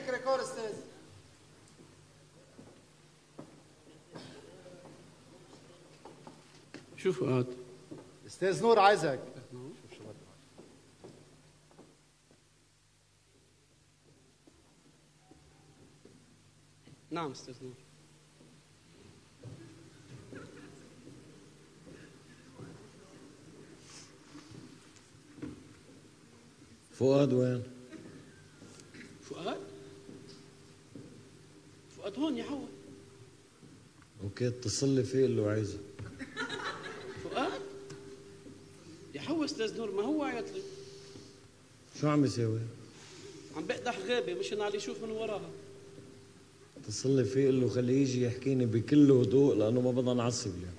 جاي كريكور أستاذ شو فؤاد أستاذ نور عايزك نعم أستاذ نور فؤاد وين؟ فؤاد فؤاد هون يا حوا أوكي اتصل لي فيه اللي عايزه. فؤاد؟ يا حوا أستاذ نور ما هو عيط لي. شو عم يساوي؟ عم بقدح غابه مشان علي يشوف من وراها. اتصل لي فيه قل له خليه يجي يحكيني بكل هدوء لأنه ما بدنا نعصب اليوم.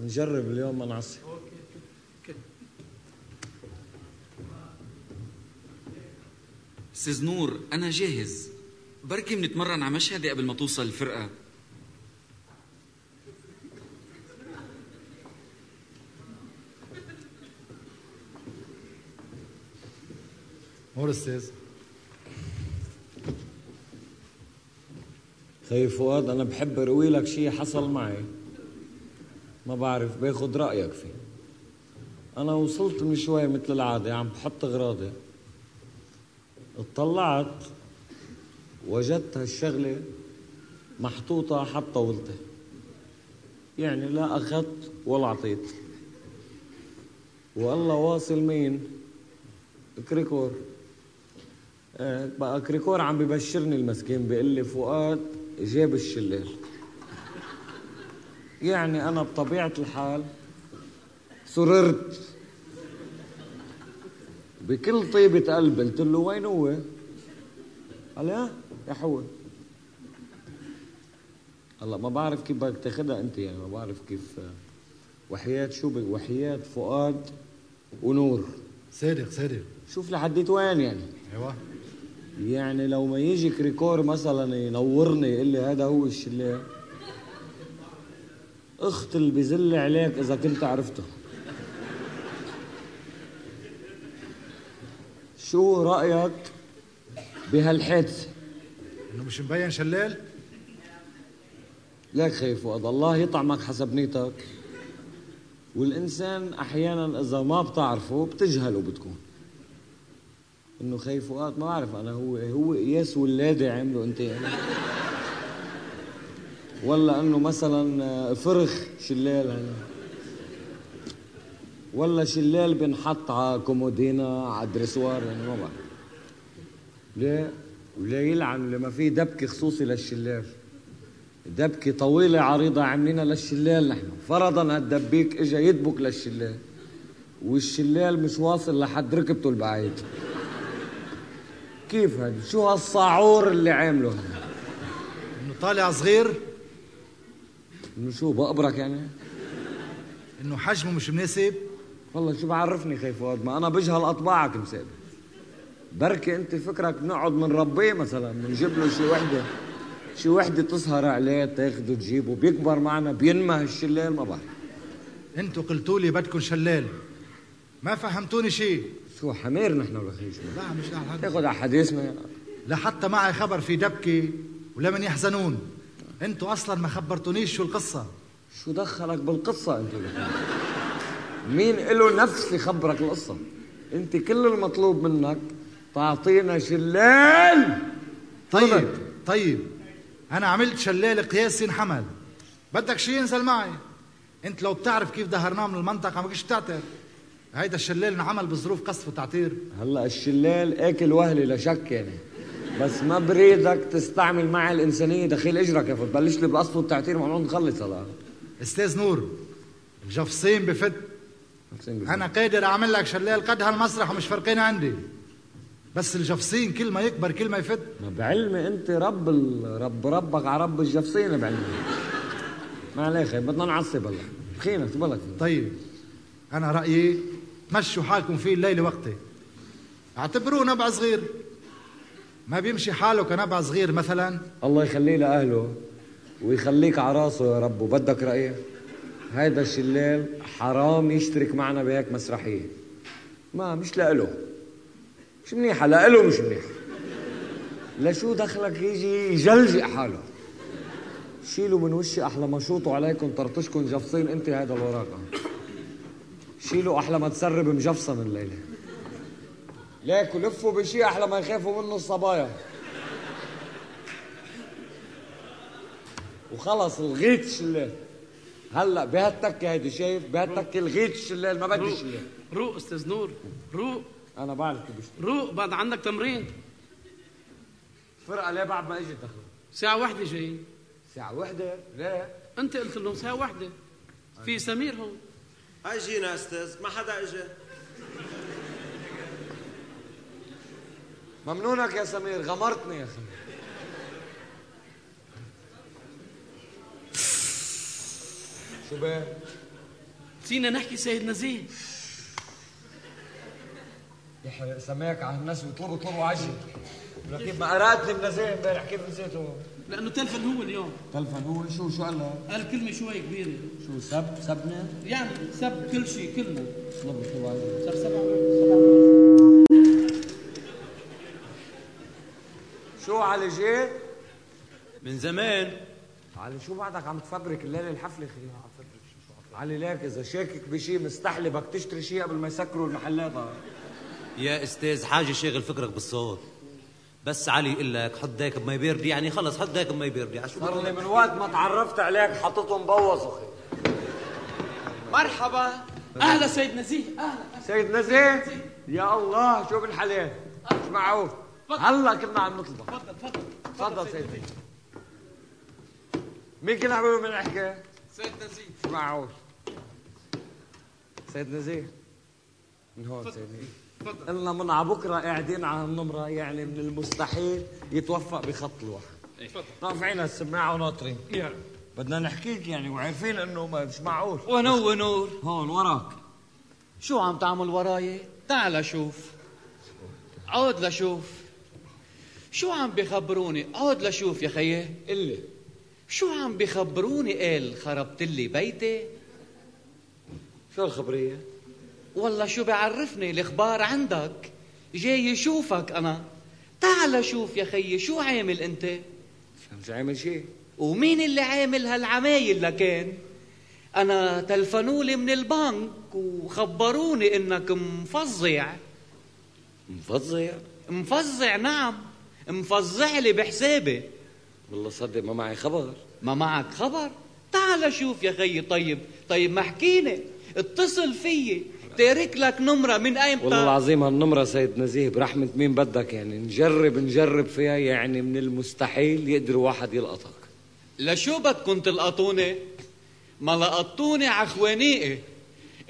نجرب اليوم ما نعصب. أستاذ نور أنا جاهز. بركي بنتمرن على مشهدي قبل ما توصل الفرقة. نور أستاذ. خي فؤاد أنا بحب اروي لك شيء حصل معي. ما بعرف باخذ رأيك فيه. أنا وصلت من شوي مثل العادة عم بحط أغراضي. اطلعت وجدت هالشغله محطوطة حتى طاولتي يعني لا أخذت ولا أعطيت. والله واصل مين؟ كريكور. آه، بقى كريكور عم ببشرني المسكين بيقول لي فؤاد جاب الشلال يعني أنا بطبيعة الحال سررت. بكل طيبة قلب قلت له وين هو؟ قال يا حوا هلا ما بعرف كيف بدك تاخذها أنت يعني ما بعرف كيف وحياة شو بك وحياة فؤاد ونور. صادق صادق. شوف لحديت وين يعني. أيوه. يعني لو ما يجي كريكور مثلا ينورني يقول لي هذا هو الشلال اخت اللي بزل عليك إذا كنت عرفته. شو رأيك بهالحادثة؟ إنه مش مبين شلال؟ لك خي فؤاد الله يطعمك حسب نيتك. والإنسان أحيانا إذا ما بتعرفه بتجهله بتكون. إنه خي فؤاد ما بعرف أنا هو هو قياس ولاده عمله أنت. يعني ولا إنه مثلا فرخ شلال. يعني ولا شلال بنحط على كومودينا على دريسوار يعني ما بعرف. ليه؟ ولا يلعن لما في دبكة خصوصي للشلال. دبكة طويلة عريضة عاملينها للشلال نحن. فرضا هالدبيك اجى يدبك للشلال والشلال مش واصل لحد ركبته البعيد. كيف هذا شو هالصاعور اللي عامله هذا إنه طالع صغير؟ إنه شو بقبرك يعني؟ إنه حجمه مش مناسب؟ والله شو بعرفني خي فؤاد ما أنا بجهل أطباعك مسابق بركي انت فكرك بنقعد بنربيه مثلا بنجيب له شي وحدة شي وحدة تسهر عليه تاخده تجيبه بيكبر معنا بينمى الشلال ما بعرف. أنتوا قلتوا لي بدكم شلال. ما فهمتوني شيء شو حمير نحن ولا خي شو لا مش على تاخذ على حديثنا. لحتى معي خبر في دبكه ولمن يحزنون. أنتوا أصلا ما خبرتونيش شو القصة. شو دخلك بالقصة انت؟ مين له نفس يخبرك القصة؟ انت كل المطلوب منك تعطينا شلال. طيب طيب. أنا عملت شلال قياسي انحمل. بدك شيء ينزل معي؟ أنت لو بتعرف كيف دهرناه من المنطقة ما كنتش تعتر هيدا الشلال انعمل بظروف قصف وتعتير هلأ الشلال أكل وهلي لشك يعني. بس ما بريدك تستعمل معي الإنسانية دخيل إجرك يا فوت. بلش لي بالقصف والتعتير ما نخلص هلا. أستاذ نور الجفصين بفت. أنا قادر أعمل لك شلال قد هالمسرح ومش فارقين عندي. بس الجفصين كل ما يكبر كل ما يفت ما بعلمي انت رب ال... رب ربك على رب الجفصين بعلمي ما عليك بدنا نعصب هلا خينا تبلك. طيب أنا رأيي تمشوا حالكم فيه الليلة وقتي. اعتبروه نبع صغير. ما بيمشي حاله كنبع صغير مثلا. الله يخليه لأهله ويخليك على راسه يا رب. وبدك رأيه هيدا الشلال حرام يشترك معنا بهيك مسرحية. ما مش لإله. مش منيحة لإله مش منيحة. لشو دخلك يجي يجلجق حاله. شيلوا من وشي أحلى ما شوطوا عليكم طرطشكم جفصين أنت هيدا اللي وراك. شيلوا أحلى ما تسرب مجفصن الليلة. ليك ولفوا بشي أحلى ما يخافوا منه الصبايا. وخلص لغيت الشلال هلأ بهالتكة هيدي شايف؟ بهالتكة لغيت الشلال ما بدي الشلال روق أستاذ نور روق أنا بعرف كيف بشتغل روق بعد عندك تمرين. فرقة ليه بعد ما إجت دخلوا ساعة واحدة جايين. ساعة وحده ليه؟ أنت قلت لهم ساعة واحدة. في سمير هون. هاي جينا أستاذ؟ ما حدا اجى ممنونك يا سمير غمرتني يا سمير. شو بيه؟ نسينا نحكي سيد نزيه. يحرق سماك على الناس ويطلبوا طلبوا عجل. كيف ما قرأتني بنزيه امبارح كيف نسيته؟ لأنه تلفن هو اليوم. تلفن هو؟ شو شو قال لك؟ قال كلمة شوي كبيرة. شو سب؟ سبنا؟ يعني سب كل شيء كلنا اطلبوا اطلبوا عجل صار سبعة سبعة شو علي جيت؟ من زمان. علي شو بعدك عم تفبرك الليلة الحفلة خي علي ليك إذا شاكك بشيء مستحلي بدك تشتري شيء قبل ما يسكروا المحلات. يا أستاذ حاجة شاغل فكرك بالصوت. بس علي يقول لك حط دايك بمي باردة يعني خلص حط دايك بمي باردة عشو صار لي من وقت ما تعرفت عليك حطيتهم بوظوا خي مرحبا. أهلا سيد نزيه. أهلا. سيد نزيه يا الله شو بالحلال؟ مش معقول. هلا كنا عم نطلبك تفضل تفضل. تفضل سيد نزيه. مين كنا عم من الحكاية؟ سيد نزيه. مش معقول. سيد نزيه. من هون سيد نزيه تفضل. قلنا من على بكرة قاعدين على النمره يعني من المستحيل يتوفق بخط الواحد. تفضل. رافعين السماعة وناطرين. يلا بدنا نحكيك يعني وعارفين إنه ما مش معقول. ونو ونور. هون وراك. شو عم تعمل وراي؟ تعال شوف عود لشوف. شو عم بخبروني؟ عود لشوف يا خيي. قلي شو عم بخبروني قال خربت لي بيتي؟ شو الخبريه؟ والله شو بعرفني الإخبار عندك؟ جاي يشوفك أنا. تعال شوف يا خيي شو عامل أنت؟ مش عامل شيء ومين اللي عامل هالعمايل لكان أنا تلفنولي من البنك وخبروني إنك مفظع مفظع مفظع نعم. مفظع لي بحسابي. والله صدق ما معي خبر. ما معك خبر؟ تعال شوف يا خيي طيب. طيب ما حكيني اتصل فيي. تارك لك نمرة من أيمتى؟ والله العظيم هالنمرة سيد نزيه برحمة مين بدك يعني؟ نجرب نجرب فيها يعني من المستحيل يقدر واحد يلقطك. لشو بدكم تلقطوني؟ ما لقطوني عخوانيقي.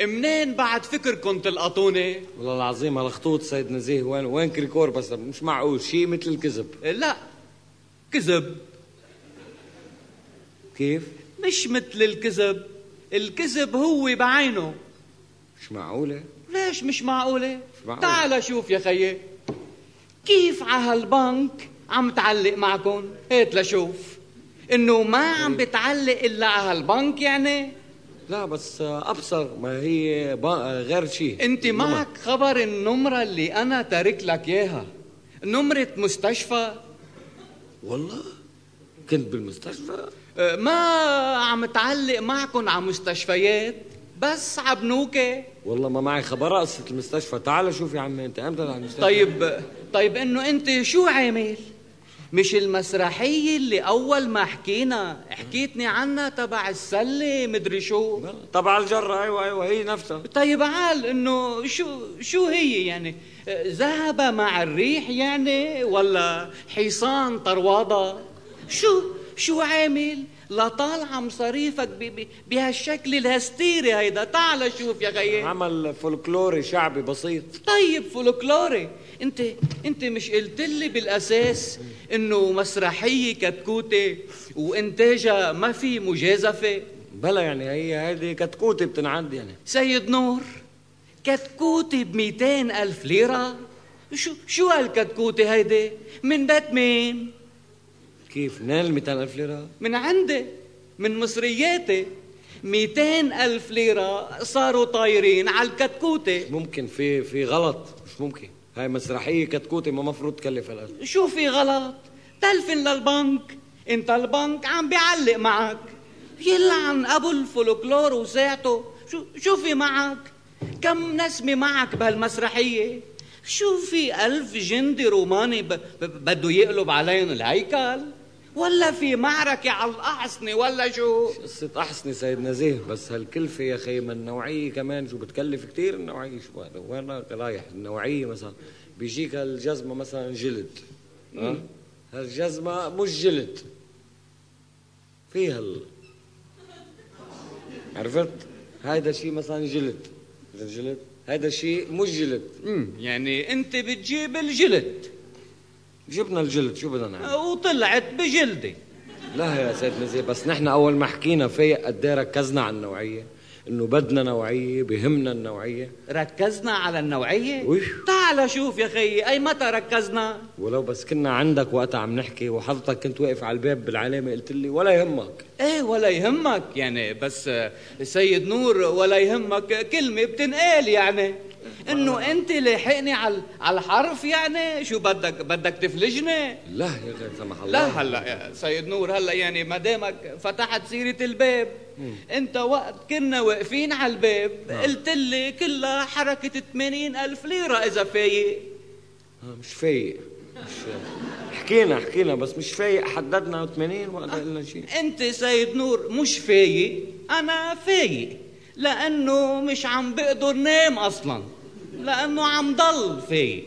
منين بعد فكركم تلقطوني؟ والله العظيم هالخطوط سيد نزيه وين وين كريكور بس؟ مش معقول شيء مثل الكذب. لا كذب. كيف؟ مش مثل الكذب. الكذب هو بعينه. مش معقولة؟ ليش مش معقولة؟ مش معقولة. تعال شوف يا خيي كيف على هالبنك عم تعلق معكم؟ هات لشوف. إنه ما عم بتعلق إلا على هالبنك يعني؟ لا بس أبصر ما هي غير شيء أنت. معك خبر النمرة اللي أنا تارك لك إياها. نمرة مستشفى. والله؟ كنت بالمستشفى؟ أه، ما عم تعلق معكم على مستشفيات. بس عبنوكة. والله ما معي خبر قصة المستشفى. تعال شوف يا عمي أنت أمتى على المستشفى طيب طيب إنه أنت شو عامل؟ مش المسرحية اللي أول ما حكينا حكيتني عنها تبع السلة مدري شو. طبعا الجرة أيوه أيوه هي نفسها. طيب عال إنه شو شو هي يعني؟ ذهب مع الريح يعني ولا حصان طروادة؟ شو شو عامل؟ لا طالعة مصاريفك بهالشكل الهستيري هيدا. تعال شوف يا خيي عمل فولكلوري شعبي بسيط. طيب فولكلوري. انت انت مش قلت لي بالأساس إنه مسرحية كتكوتة وإنتاجها ما في مجازفة؟ بلا يعني هي هيدي كتكوتة بتنعد يعني. سيد نور كتكوتة ب ألف ليرة؟ شو شو هالكتكوتة هيدي؟ من بيت مين؟ كيف نال 200 ألف ليرة؟ من عندي من مصرياتي. 200 ألف ليرة صاروا طايرين على الكتكوتة. ممكن في في غلط. مش ممكن. هاي مسرحية كتكوتة ما مفروض تكلف هالقد. شو في غلط؟ تلفن للبنك. انت البنك عم بيعلق معك. يلعن أبو الفولكلور وساعته. شو شو في معك؟ كم نسمة معك بهالمسرحية؟ شو في ألف جندي روماني ب- ب- بده يقلب عليهم الهيكل؟ ولا في معركة على الأحصنة ولا شو؟ قصة أحسني سيد نزيه بس هالكلفة يا أخي من النوعية كمان شو بتكلف كتير النوعية. شو هذا؟ وين رايح؟ النوعية مثلا. بيجيك هالجزمة مثلا جلد ها؟ هالجزمة مش جلد. فيها ال... عرفت؟ هيدا شيء مثلا جلد. إذا جلد؟ هيدا شيء مش جلد. يعني أنت بتجيب الجلد. جبنا الجلد شو بدنا نعمل؟ وطلعت بجلدي. لا يا سيد نزيه بس نحن أول ما حكينا فيق قد إيه ركزنا على النوعية إنه بدنا نوعية بهمنا النوعية. ركزنا على النوعية؟ ويش. تعال شوف يا خيي أي متى ركزنا؟ ولو بس كنا عندك وقت عم نحكي وحضرتك كنت واقف على الباب بالعلامة قلت لي ولا يهمك. إيه ولا يهمك يعني بس السيد نور ولا يهمك كلمة بتنقال يعني. إنه أنت لاحقني على على الحرف يعني شو بدك بدك تفلجني؟ لا يا غير سمح الله. لا هلا يا سيد نور هلا يعني ما دامك فتحت سيرة الباب. أنت وقت كنا واقفين على الباب قلت لي كلها حركة 80 ألف ليرة إذا فايق. آه، مش فايق. مش حكينا حكينا بس مش فايق. حددنا 80 ولا قلنا شيء. أنت سيد نور مش فايق أنا فايق لأنه مش عم بقدر نام أصلا. لأنه عم ضل. فايق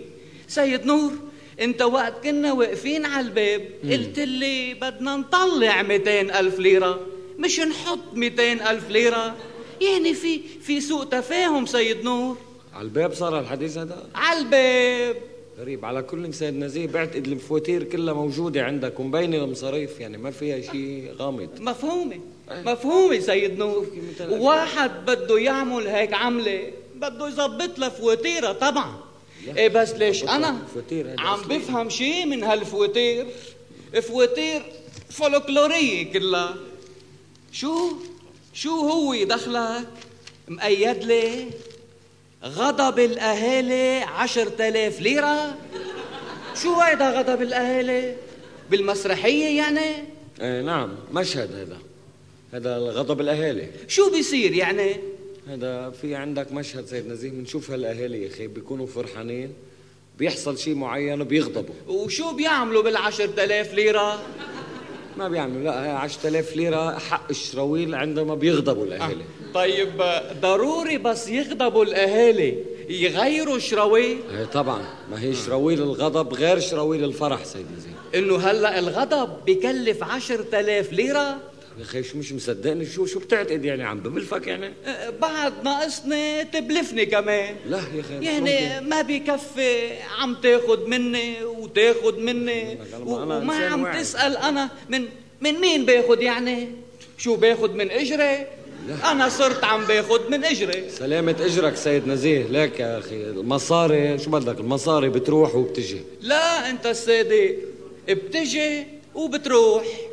سيد نور إنت وقت كنا واقفين على الباب قلت لي بدنا نطلع 200 ألف ليرة مش نحط 200 ألف ليرة. يعني في في سوء تفاهم سيد نور. على الباب صار الحديث هذا؟ على الباب. غريب. على كل سيد نزيه بعتقد الفواتير كلها موجودة عندك ومبينة المصاريف يعني ما فيها شيء غامض. مفهومة. مفهومة سيد نور. واحد بده يعمل هيك عملة. بده يظبط له فواتيرة طبعا. إيه بس ليش؟ أنا عم. بفهم شيء من هالفواتير. فواتير فولكلورية كلها شو؟ شو هو دخلك؟ مقيد لي غضب الأهالي عشرة آلاف ليرة. شو هيدا غضب الأهالي؟ بالمسرحية يعني؟ إيه نعم مشهد هذا. هذا غضب الأهالي. شو بيصير يعني؟ هذا في عندك مشهد سيد نزيه بنشوف هالأهالي يا أخي بيكونوا فرحانين بيحصل شيء معين بيغضبوا وشو بيعملوا بالعشرة آلاف ليرة؟ ما بيعملوا لا هي 10000 ليرة حق الشراويل عندما بيغضبوا الأهالي. طيب ضروري بس يغضبوا الأهالي يغيروا شراويل هي طبعا ما هي شراويل الغضب غير شراويل الفرح سيد نزيه. إنه هلأ الغضب بكلف عشرة آلاف ليرة؟ يا أخي شو مش مصدقني؟ شو شو بتعتقد يعني عم ببلفك يعني؟ أه، بعد ناقصني تبلفني كمان. لا يا أخي يعني. ما بكفي عم تاخد مني وتاخد مني وما عم. تسأل أنا من من مين باخد يعني؟ شو باخد من إجري؟ أنا صرت عم باخد من إجري. سلامة إجرك سيد نزيه. ليك يا أخي المصاري شو بدك؟ المصاري بتروح وبتجي. لا أنت الصادق بتجي وبتروح.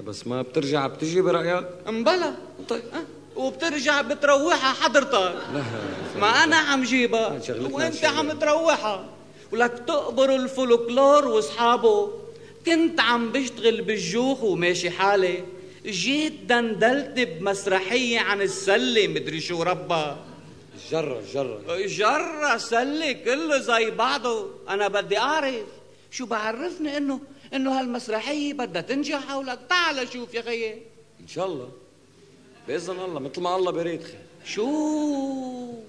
بس ما بترجع بتجي برأيك؟ مبلا طيب. أه؟ وبترجع بتروحها حضرتك. لا ما أنا عم جيبها. وأنت. عم تروحها. ولك تقبر الفولكلور وأصحابه. كنت عم بشتغل بالجوخ وماشي حالي. جيت دندلت بمسرحية عن السلة مدري شو ربها جرة جرة. جرة سلة كله زي بعضه. أنا بدي أعرف. شو بعرفني إنه إنه هالمسرحية بدها تنجح حولك. تعال شوف يا خيي. إن شاء الله. بإذن الله مثل ما الله بريد خي شو؟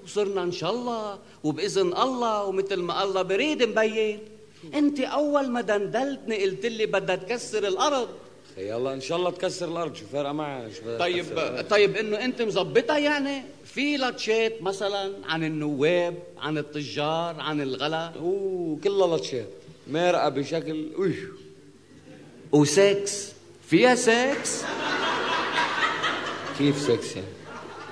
صرنا إن شاء الله وبإذن الله ومثل ما الله بريد مبين. أنت أول ما دندلتني قلت لي بدها تكسر الأرض. خي يلا إن شاء الله تكسر الأرض. شو فارقة معها شو طيب؟ طيب إنه أنت مظبطها يعني؟ في لطشات مثلا عن النواب عن التجار عن الغلا؟ أوه كلها لطشات مارقة بشكل أوه. وسكس فيها سكس كيف سكس يعني؟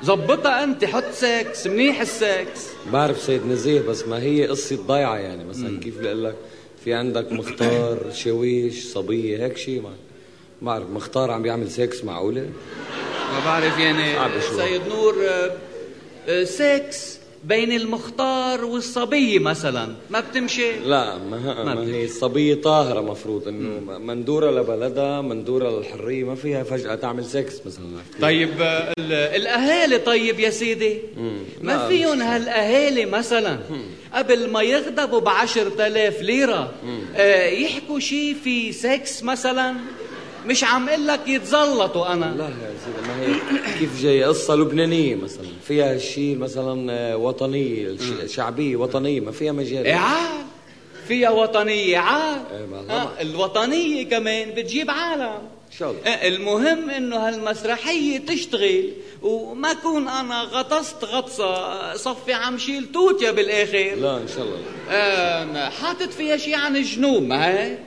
زبطها أنت حط سكس منيح السكس بعرف سيد نزيه بس ما هي قصة ضيعة يعني. مثلا كيف بدي أقول لك؟ في عندك مختار شاويش صبية هيك شيء ما بعرف مختار عم بيعمل سكس معقولة؟ ما بعرف يعني. سيد نور آه، آه، سكس بين المختار والصبية مثلا. ما بتمشي؟ لا ما, ما ما. هي الصبية طاهرة مفروض إنه مندورة لبلدها مندورة للحرية ما فيها فجأة تعمل سكس مثلا. طيب ال- الأهالي طيب يا سيدي؟ ما فيهم هالأهالي مثلا؟ قبل ما يغضبوا بعشر تلاف ليرة آه، يحكوا شي في سكس مثلا؟ مش عم أقول لك يتزلطوا أنا. لا يا سيدي ما هي كيف جاي؟ قصة لبنانية مثلا. فيها شيء مثلا آه، وطنية ش- شعبية وطنية ما فيها مجال. إيه عال فيها وطنية عال إيه، آه، طبعا. الوطنية كمان بتجيب عالم. إن شاء الله. آه، المهم إنه هالمسرحية تشتغل وما كون أنا غطست غطسة صفي عم شيل توتيا بالآخر. لا إن شاء الله. آه، حاطط فيها شي عن الجنوب ما هيك؟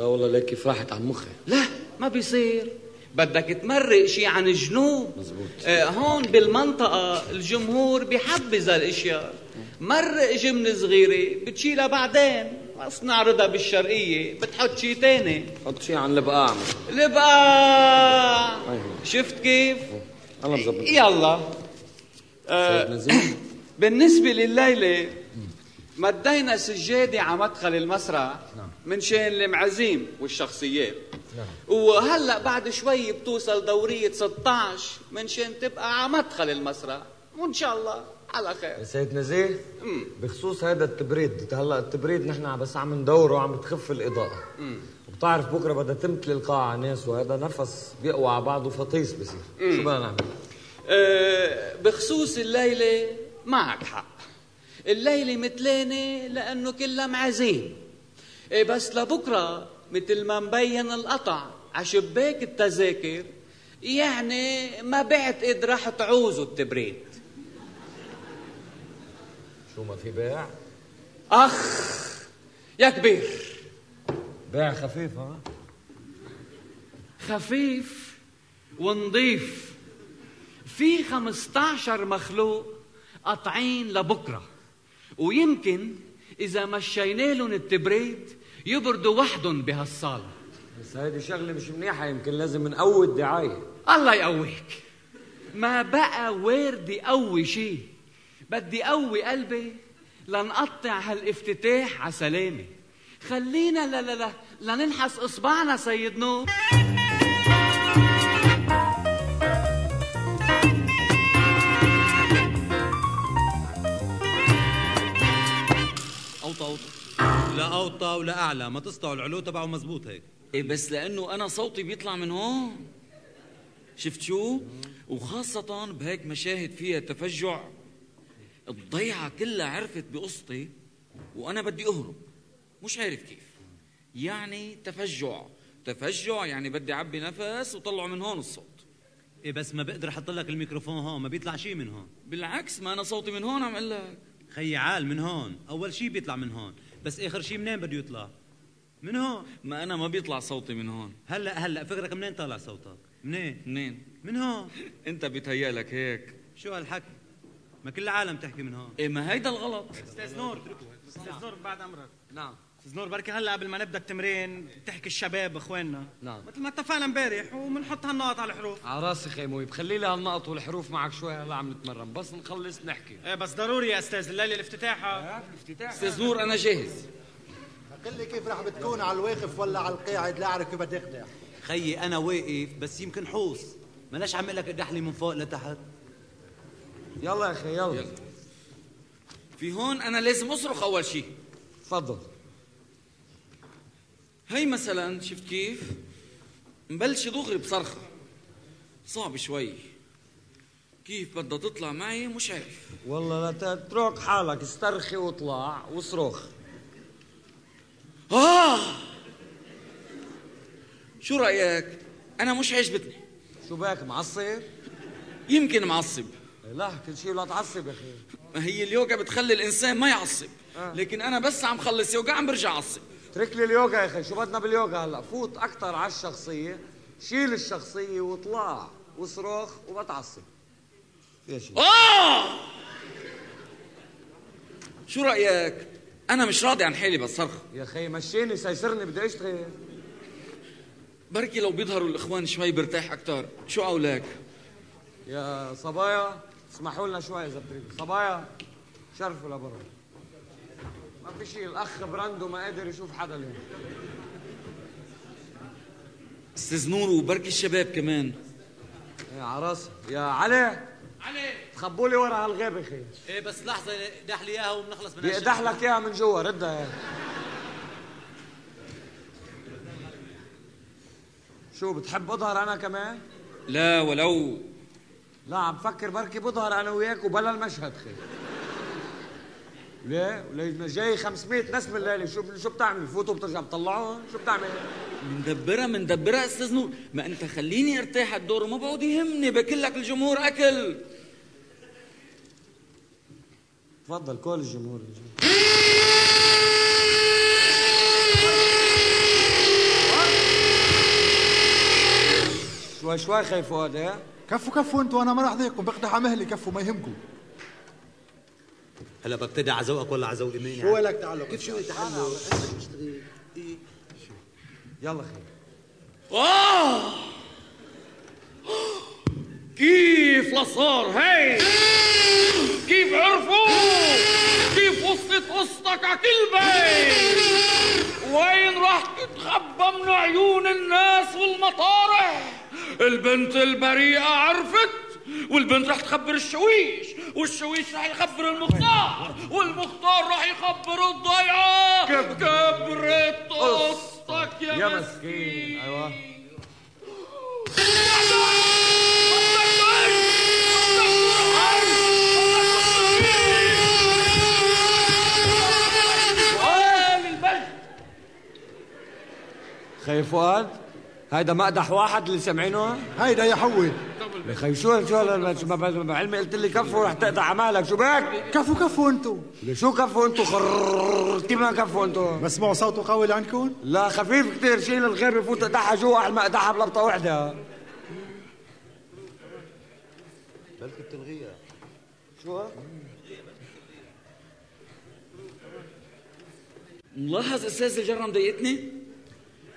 لا والله ليك كيف راحت عن مخي. لا ما بيصير. بدك تمرق شي عن الجنوب مزبوط. آه هون بالمنطقة الجمهور بحبذ هالاشياء مرق جملة صغيرة بتشيلها بعدين. بس نعرضها بالشرقية بتحط شي تاني. حط شيء عن البقاع البقاع. شفت كيف؟ أنا مظبط يلا. نزيه بالنسبة لليلة مدينا سجادة على مدخل المسرح. من شان المعازيم والشخصيات. وهلأ بعد شوي بتوصل دورية 16 من شان تبقى على مدخل المسرح. وإن شاء الله على خير. سيد نزيه بخصوص هذا التبريد هلأ التبريد نحن بس عم ندوره عم بتخف الإضاءة. وبتعرف بكرة بدها تمتلي القاعه ناس وهذا نفس بيقوى على بعضه فطيس بصير. شو بدنا نعمل؟ أه بخصوص الليلة معك حق. الليلة متلانة لأنه كلها معازيم إيه بس لبكرة مثل ما مبين القطع. عشباك التذاكر يعني ما بعتقد رح تعوزوا التبريد. شو ما في بيع؟ أخ يا كبير. بيع خفيف ها؟ خفيف ونظيف في 15 مخلوق قطعين لبكرة. ويمكن إذا مشينا لهم التبريد يبردوا وحدهم بهالصاله بس هيدي شغلة مش منيحة يمكن لازم نقوي الدعاية. الله يقويك. ما بقى وارد يقوي شيء. بدي قوي قلبي لنقطع هالافتتاح على سلامه خلينا لا لا لا لننحس إصبعنا سيد نور. لا أوطى ولا أعلى ما تسطعوا العلو تبعه مزبوط هيك. إيه بس لأنه أنا صوتي بيطلع من هون. شفت شو؟ وخاصة بهيك مشاهد فيها تفجع الضيعة كلها عرفت بقصتي وأنا بدي أهرب. مش عارف كيف. يعني تفجع. تفجع يعني بدي أعبي نفس وطلعه من هون الصوت. إيه بس ما بقدر أحط لك الميكروفون هون ما بيطلع شيء من هون. بالعكس ما أنا صوتي من هون عم أقول لك. خيي عال من هون. أول شيء بيطلع من هون. بس آخر شيء منين بده يطلع؟ من هون. ما أنا ما بيطلع صوتي من هون. هلأ هلأ فكرك منين طالع صوتك؟ منين؟ منين؟ من هون. أنت بيتهيألك هيك. شو هالحكي؟ ما كل العالم تحكي من هون. إيه ما هيدا الغلط. أستاذ نور أستاذ نور بعد أمرك. نعم. أستاذ نور بركي هلا قبل ما نبدأ التمرين تحكي الشباب أخواننا. نعم. مثل ما اتفقنا امبارح وبنحط هالنقط على الحروف. على راسي خيموي بخلي لي هالنقط والحروف معك شوي هلا عم نتمرن. بس نخلص نحكي. إيه بس ضروري يا أستاذ الليلة الافتتاحها أستاذ نور أنا جاهز. قل لي كيف رح بتكون على الواقف ولا على القاعد لا أعرف كيف بدي أقنع. خيي أنا واقف بس يمكن حوص. ملاش عم لك ادحلي من فوق لتحت. يلا يا أخي يلا. في هون أنا لازم أصرخ أول شيء تفضل. هي مثلا شفت كيف؟ مبلش دغري بصرخة. صعب شوي. كيف بدها تطلع معي مش عارف. والله لا تترك حالك استرخي واطلع واصرخ. آه! شو رأيك؟ أنا مش عجبتني. شو بك معصب؟ يمكن معصب. لا كل شيء لا تعصب يا أخي. ما هي اليوغا بتخلي الإنسان ما يعصب. لكن أنا بس عم خلص يوغا عم برجع أعصب. اترك لي اليوغا يا أخي شو بدنا باليوغا هلا؟ فوت أكثر على الشخصية شيل الشخصية واطلع وصراخ وبتعصب. فيها شيء. آه! شو رأيك؟ أنا مش راضي عن حالي بالصرخ يا خي مشيني سيسرني بدي أشتغل. بركي لو بيظهروا الإخوان شوي برتاح أكتر. شو قولك؟ يا صبايا اسمحوا لنا شوي اذا بتريدوا صبايا شرفوا لبرا. ما في شيء الأخ براندو ما قادر يشوف حدا اليوم أستاذ نور وبركي الشباب كمان. يا عراسي يا علي. علي. تخبوا لي ورا هالغابه خي إيه بس لحظة دح لي إياها وبنخلص من بيقدح لك إياها من جوا ردها يا شو بتحب أظهر أنا كمان؟ لا ولو. لا عم فكر بركي بظهر أنا وياك وبلا المشهد خي ليه؟ وليه جاي 500 ناس بالليله شو شو بتعمل؟ بفوتوا بترجع بتطلعون؟ شو بتعمل؟ مندبرة مندبرة أستاذ نور ما أنت خليني أرتاح الدور وما بعود يهمني باكل لك الجمهور أكل تفضل كل الجمهور شوي شوي خي فؤاد إيه؟ كفوا كفوا أنتوا أنا ما راح ضيقكم بقدح على مهلي كفوا ما يهمكم هلا ببتدي على ذوقك ولا على ذوق مين شو لك تعلق؟ كيف شو تعلق؟ يلا خي آه كيف لصار؟ هي كيف عرفوا؟ كيف وصلت قصتك على كل بيت؟ وين راح تتخبى من عيون الناس والمطارح؟ البنت البريئة عرفت؟ والبنت راح تخبر الشويش والشويش راح يخبر المختار والمختار راح يخبر الضيعة. كبرت قصتك يا, يا مسكين. أيوه. خي فؤاد هيدا مقدح واحد اللي سامعينه هيدا يا حود يا خي شو شو ما ما- ما علمي قلت لي كفوا رح تقطع عمالك. شو بك؟ كفوا كفوا أنتوا شو كفوا أنتو؟ خررر كيف ما كفوا أنتو؟ بسمعوا صوته قوي لعندكم؟ لا خفيف كثير شيل الغير بفوت اقدحها جوا أحلى ما اقدحها بلبطة وحده بلكي بتلغيها شو؟ ملاحظ أستاذ الجره مضايقتني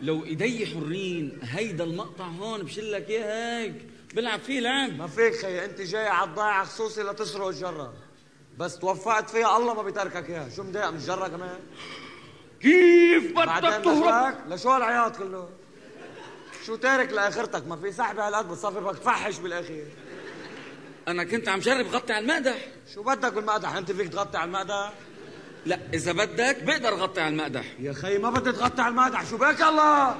لو إيدي حرين هيدا المقطع هون بشلك اياه هيك. بلعب فيه لعب ما فيك خي أنت جاي على الضايعه خصوصي لتسرق الجرة. بس توفقت فيها الله ما بيتركك اياها شو مضايق من الجرة كمان؟ كيف بدك تهرب؟ لشو هالعياط كله؟ شو تارك لآخرتك؟ ما في سحبه هالقد بتصفي بدك تفحش بالأخير. أنا كنت عم جرب غطي على المقدح. شو بدك بالمقدح؟ أنت فيك تغطي على المقدح؟ لا إذا بدك بقدر غطي على المقدح. يا خي ما بدك تغطي على المقدح. شو بك الله؟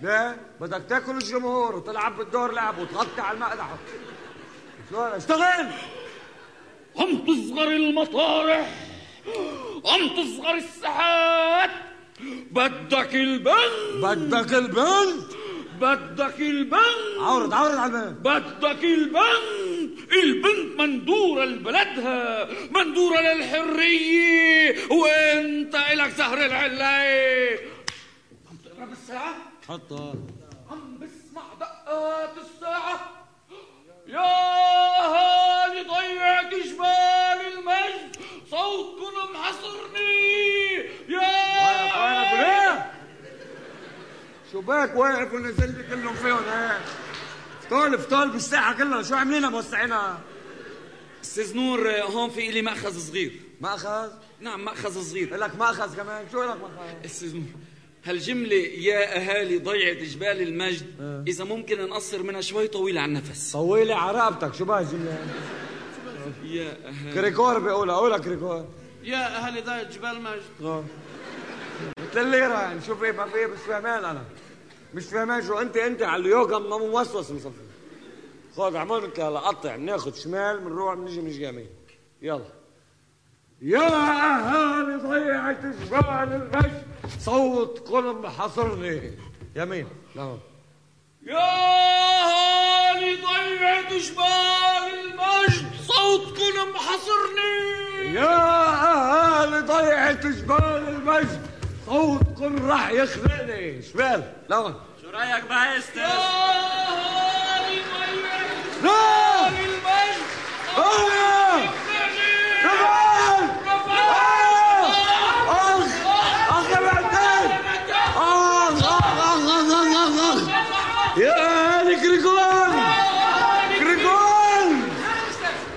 ليه بدك تاكل الجمهور وتلعب بالدور لعب وتغطي على المقدح شو هذا؟ اشتغل! عم تصغر المطارح عم تصغر الساحات. بدك البنت بدك البنت بدك البنت عورض عورض على البنت بدك البنت البنت مندورة لبلدها مندورة للحرية. وانت إلك زهر العلاية عم تقرا بالساعة؟ حطها عم بسمع دقات الساعة. يا هالي ضيعت جبال المجد. صوتكم محصرني. يا؟ شو بك؟ واقف ونزل لي كلهم فيهم هيك فتول فتول بالساحة كلها. شو عاملينها موسعينها؟ أستاذ نور هون في إلي مأخذ صغير. مأخذ؟ نعم مأخذ صغير. لك مأخذ كمان؟ شو لك مأخذ؟ أستاذ نور. هالجملة يا أهالي ضيعة جبال المجد. إذا ممكن نقصر منها شوي طويلة على النفس. طويلي على رقبتك شو بها الجملة؟ يا أهالي. كريكور بيقولها قولها كريكور. يا أهل ذا جبال مجد آه. مثل الليرة يعني شوف ما في مش فاهمان أنا. مش فاهمان شو أنت أنت على اليوغا ما موسوس مصفي. خذ مثل هلا قطع بناخذ شمال بنروح بنيجي من اليمين يلا. يا اهالي ضيعت جبال المجد صوت قلم حصرني. يمين. نعم. يا أهالي ضيعة جبال المجد صوتكم محصرني يا اهالي ضيعت جبال المجد صوتكم راح يخنقني شمال. لا شو رأيك بقى يا أستاذ يا أهالي ضيعة! اخ اخ يا هاني كريكون كريكون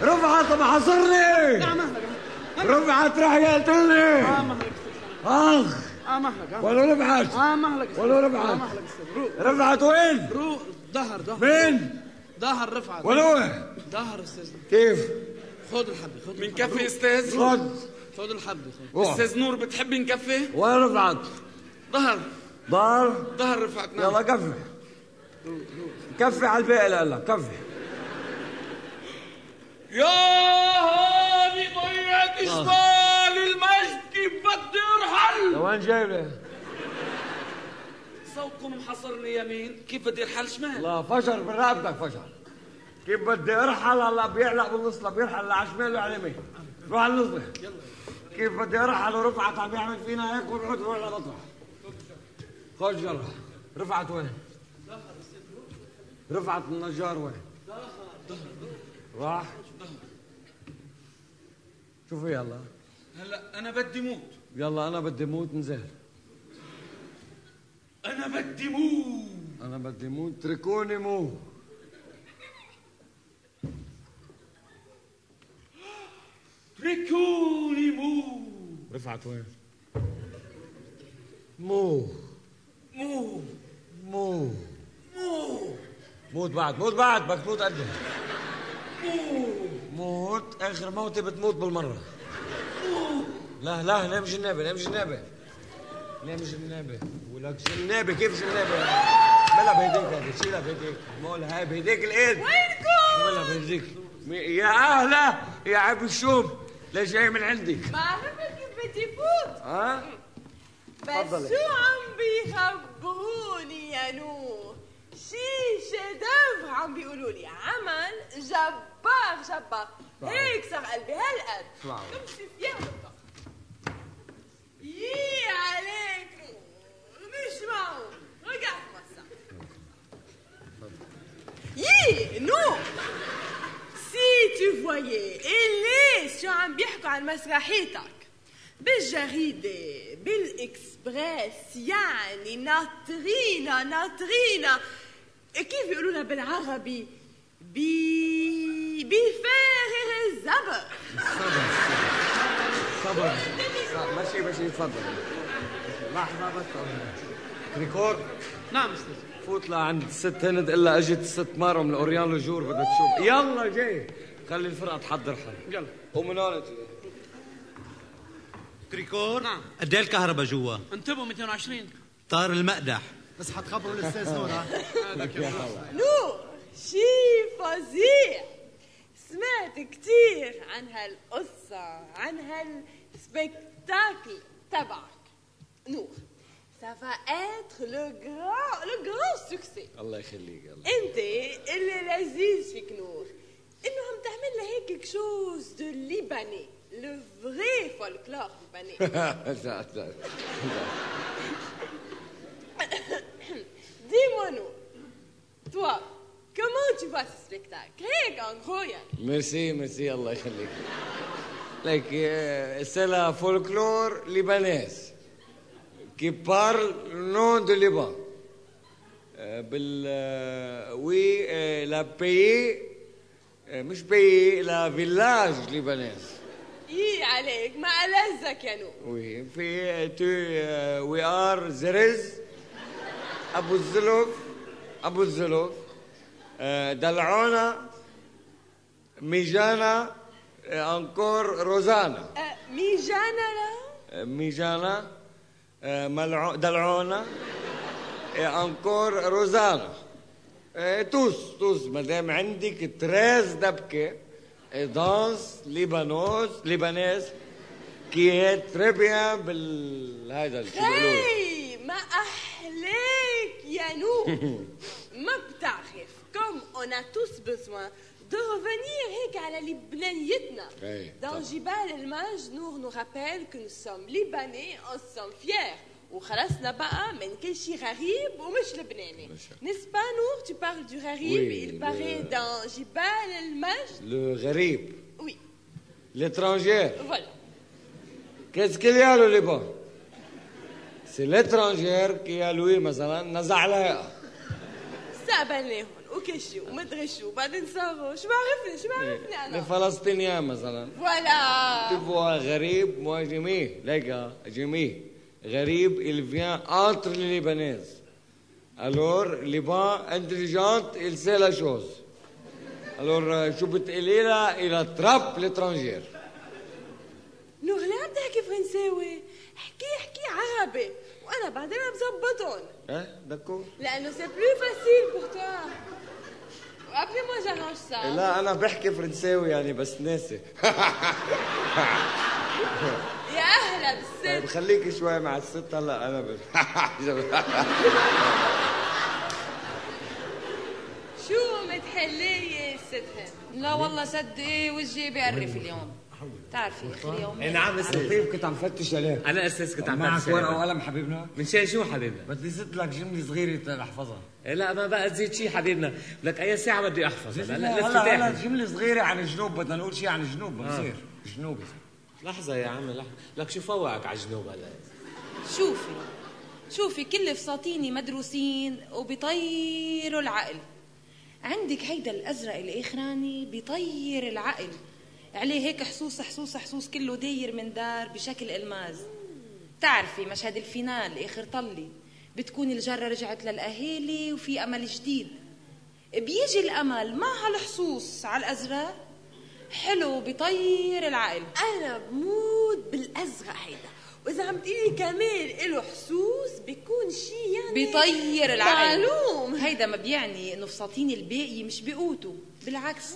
رفعت حصرني رفعت راح يقتلني اخ آه مهلك ولا رفعت آه مهلك ولا رفعت. رفعت وين ظهر ظهر مين ظهر رفعت. ولا وين ظهر أستاذ كيف؟ خذ الحبه خذ من. كفي أستاذ. خد. خذ روح. أستاذ نور بتحبي نكفي؟ وين رفعت ظهر. ضار ظهر رفعت نعم يلا كفي. كفي على الباقي لا كفي. يا هاني ضيعت جبال المجد كيف بدي ارحل لوين جايبة؟ صوتكم محصرني يمين. كيف بدي أرحل؟ شمال. لا فشر من رقبتك فشر كيف بدي أرحل؟ هلا بيعلق بالنص لا بيرحل لا على شمال ولا على يمين. روح على النص. كيف بدي ارحل ورفعت عم يعمل فينا هيك ونعود روح لمطرح خرج يلا رفعت وين؟ رفعت النجار وين؟ راح. شوفي يلا. هلا أنا بدي موت. يلا أنا بدي موت نزل أنا بدي موت. أنا بدي موت اتركوني مو اتركوني موت رفعت وين؟ مو. موت مو. موت موت بعد موت بعد بدك تموت قد موت آخر موتة بتموت بالمرة. لا لا نام جنابة نام جنابة نام جنابة ولك جنابة كيف جنابة اعملها بيديك هذه شيلها بيديك مول هاي بيديك الإيد. وينكم؟ اعملها بيديك مي- يا أهلا يا عيب الشوم ليش جاي من عندك؟ ما عرفت كيف بدي فوت ها؟ بس. شو عم بيخبروني يا نور شي شدف عم بيقولوا لي عمل جبار جبار. هيك صار قلبي هالقد. فيها؟ بالضبط يي عليك. مش معقول. رجعت مسا يي نور سي تو فويي الليس شو عم بيحكوا عن مسرحيتك بالجريدة بالإكسبريس يعني ناطرينا ناطرينا كيف بيقولوا بالعربي؟ بي بفارغ الزبر صبر ماشي ماشي تفضل. لحظة بس. كريكور؟ نعم أستاذ. فوت لعند الست هند إلا أجت الست مارو من L'Orient-Le Jour بدها تشوف. يلا. جاي. خلي الفرقة تحضر حالها. يلا. قوم من هون كريكور نعم. قد إيه الكهرباء جوا؟ انتبهوا 220 طار المقدح. بس حتخبروا الأستاذ نور ها نور شي فظيع. سمعت كتير عن هالقصة عن هال spectacle تبعك. نور. Ça va être le grand le grand succès. الله يخليك يلا أنت اللي لذيذ فيك نور. إنه عم تعمل لها هيك quelque chose de libanais le vrai folklore libanais لا لا Dis-moi nous, toi, comment tu vois ce spectacle? هيك en gros يعني ميرسي ميرسي الله يخليك لك سي لا فولكلور ليبانيز كي بارل نون دو ليبان بال وي لا بيي مش بيي لا فيلاج ليبانيز يي عليك؟ ما يا نور وي في تو وي ار زرز أبو الزلف أبو الزلف آه، دلعونا ميجانا آه، أنكور روزانا. ميجانا لا؟ آه، ميجانا آه، ملعو- دلعونا أنكور روزانا. توس توس مادام عندك تريز دبكة آه، دانس ليبانوز ليبانيز كي هي تري بيان بال هذا شو بيقولوا هي ما أحليك يا نور ما بتعرف كم on a tous besoin de revenir هيك على لبنانيتنا إيه، Dans طبعا. جبال الماج نور nous rappelle que nous sommes libanais, nous sommes fiers. وخلصنا بقى من كل شيء غريب ومش لبناني. نسبة نور tu parles du غريب Oui, il paraît le- dans جبال المجد Le غريب. Oui. L'étrangère. voilà. Qu'est-ce qu'il y a le Liban? C'est l'étrangère qui a loué مثلا نزع لها استقبلناهم وكل شيء ومدري شو بعدين صاروا شو بعرفني شو بعرفني أنا الفلسطينيين مثلا فوالا Tu vois غريب moi j'aimais les gars j'aimais غريب il vient entre les Libanaises alors Liban intelligente il sait la chose alors euh, شو بتقولي لها il attrape l'étrangère نور لا تحكي فرنساوي احكي احكي عربي وأنا بعدين بظبطهم hein d'accord لأنه c'est plus facile pour toi moi j'arrange ça là أنا بحكي فرنساوي يعني بس ناسي. يا أهلا طيب بالست خليكي شوي مع الست هلا أنا بس شو متحلية ست هند لا والله صدقي وجهي بيقرف اليوم. بتعرفي آخر يوم. إيه نعم أستاذ. لطيف كنت عم فتش عليك. أنا أستاذ كنت عم معك ورقة. وقلم حبيبنا. من شان شو حبيبنا؟ بدي زت لك جمله صغيرة تحفظها. إيه لا ما بقى تزيد شيء حبيبنا. لك أي ساعة بدي احفظ هلا هلا هلا هلا الافتتاح جمله صغيرة عن الجنوب بدنا نقول شيء عن الجنوب بصير جنوب. لحظة يا عم لحظة. لك شو فوقك على الجنوب هلا؟ شوفي شوفي كل فساتيني مدروسين وبيطيروا العقل. عندك هيدا الأزرق الإخراني بيطير العقل. عليه هيك حصوص حصوص حصوص كله داير من دار بشكل الماز تعرفي مشهد ال finale آخر طلي بتكون الجرة رجعت للأهالي وفي أمل جديد. بيجي الأمل مع هالحصوص على الأزرق؟ حلو بيطير العقل. أنا بموت بالأزرق هيدا. وإذا عم تقولي كمان له حسوس بيكون شيء يعني بيطير العقل. معلوم. هيدا ما بيعني إنه فساتين الباقي مش بقوتوا بالعكس.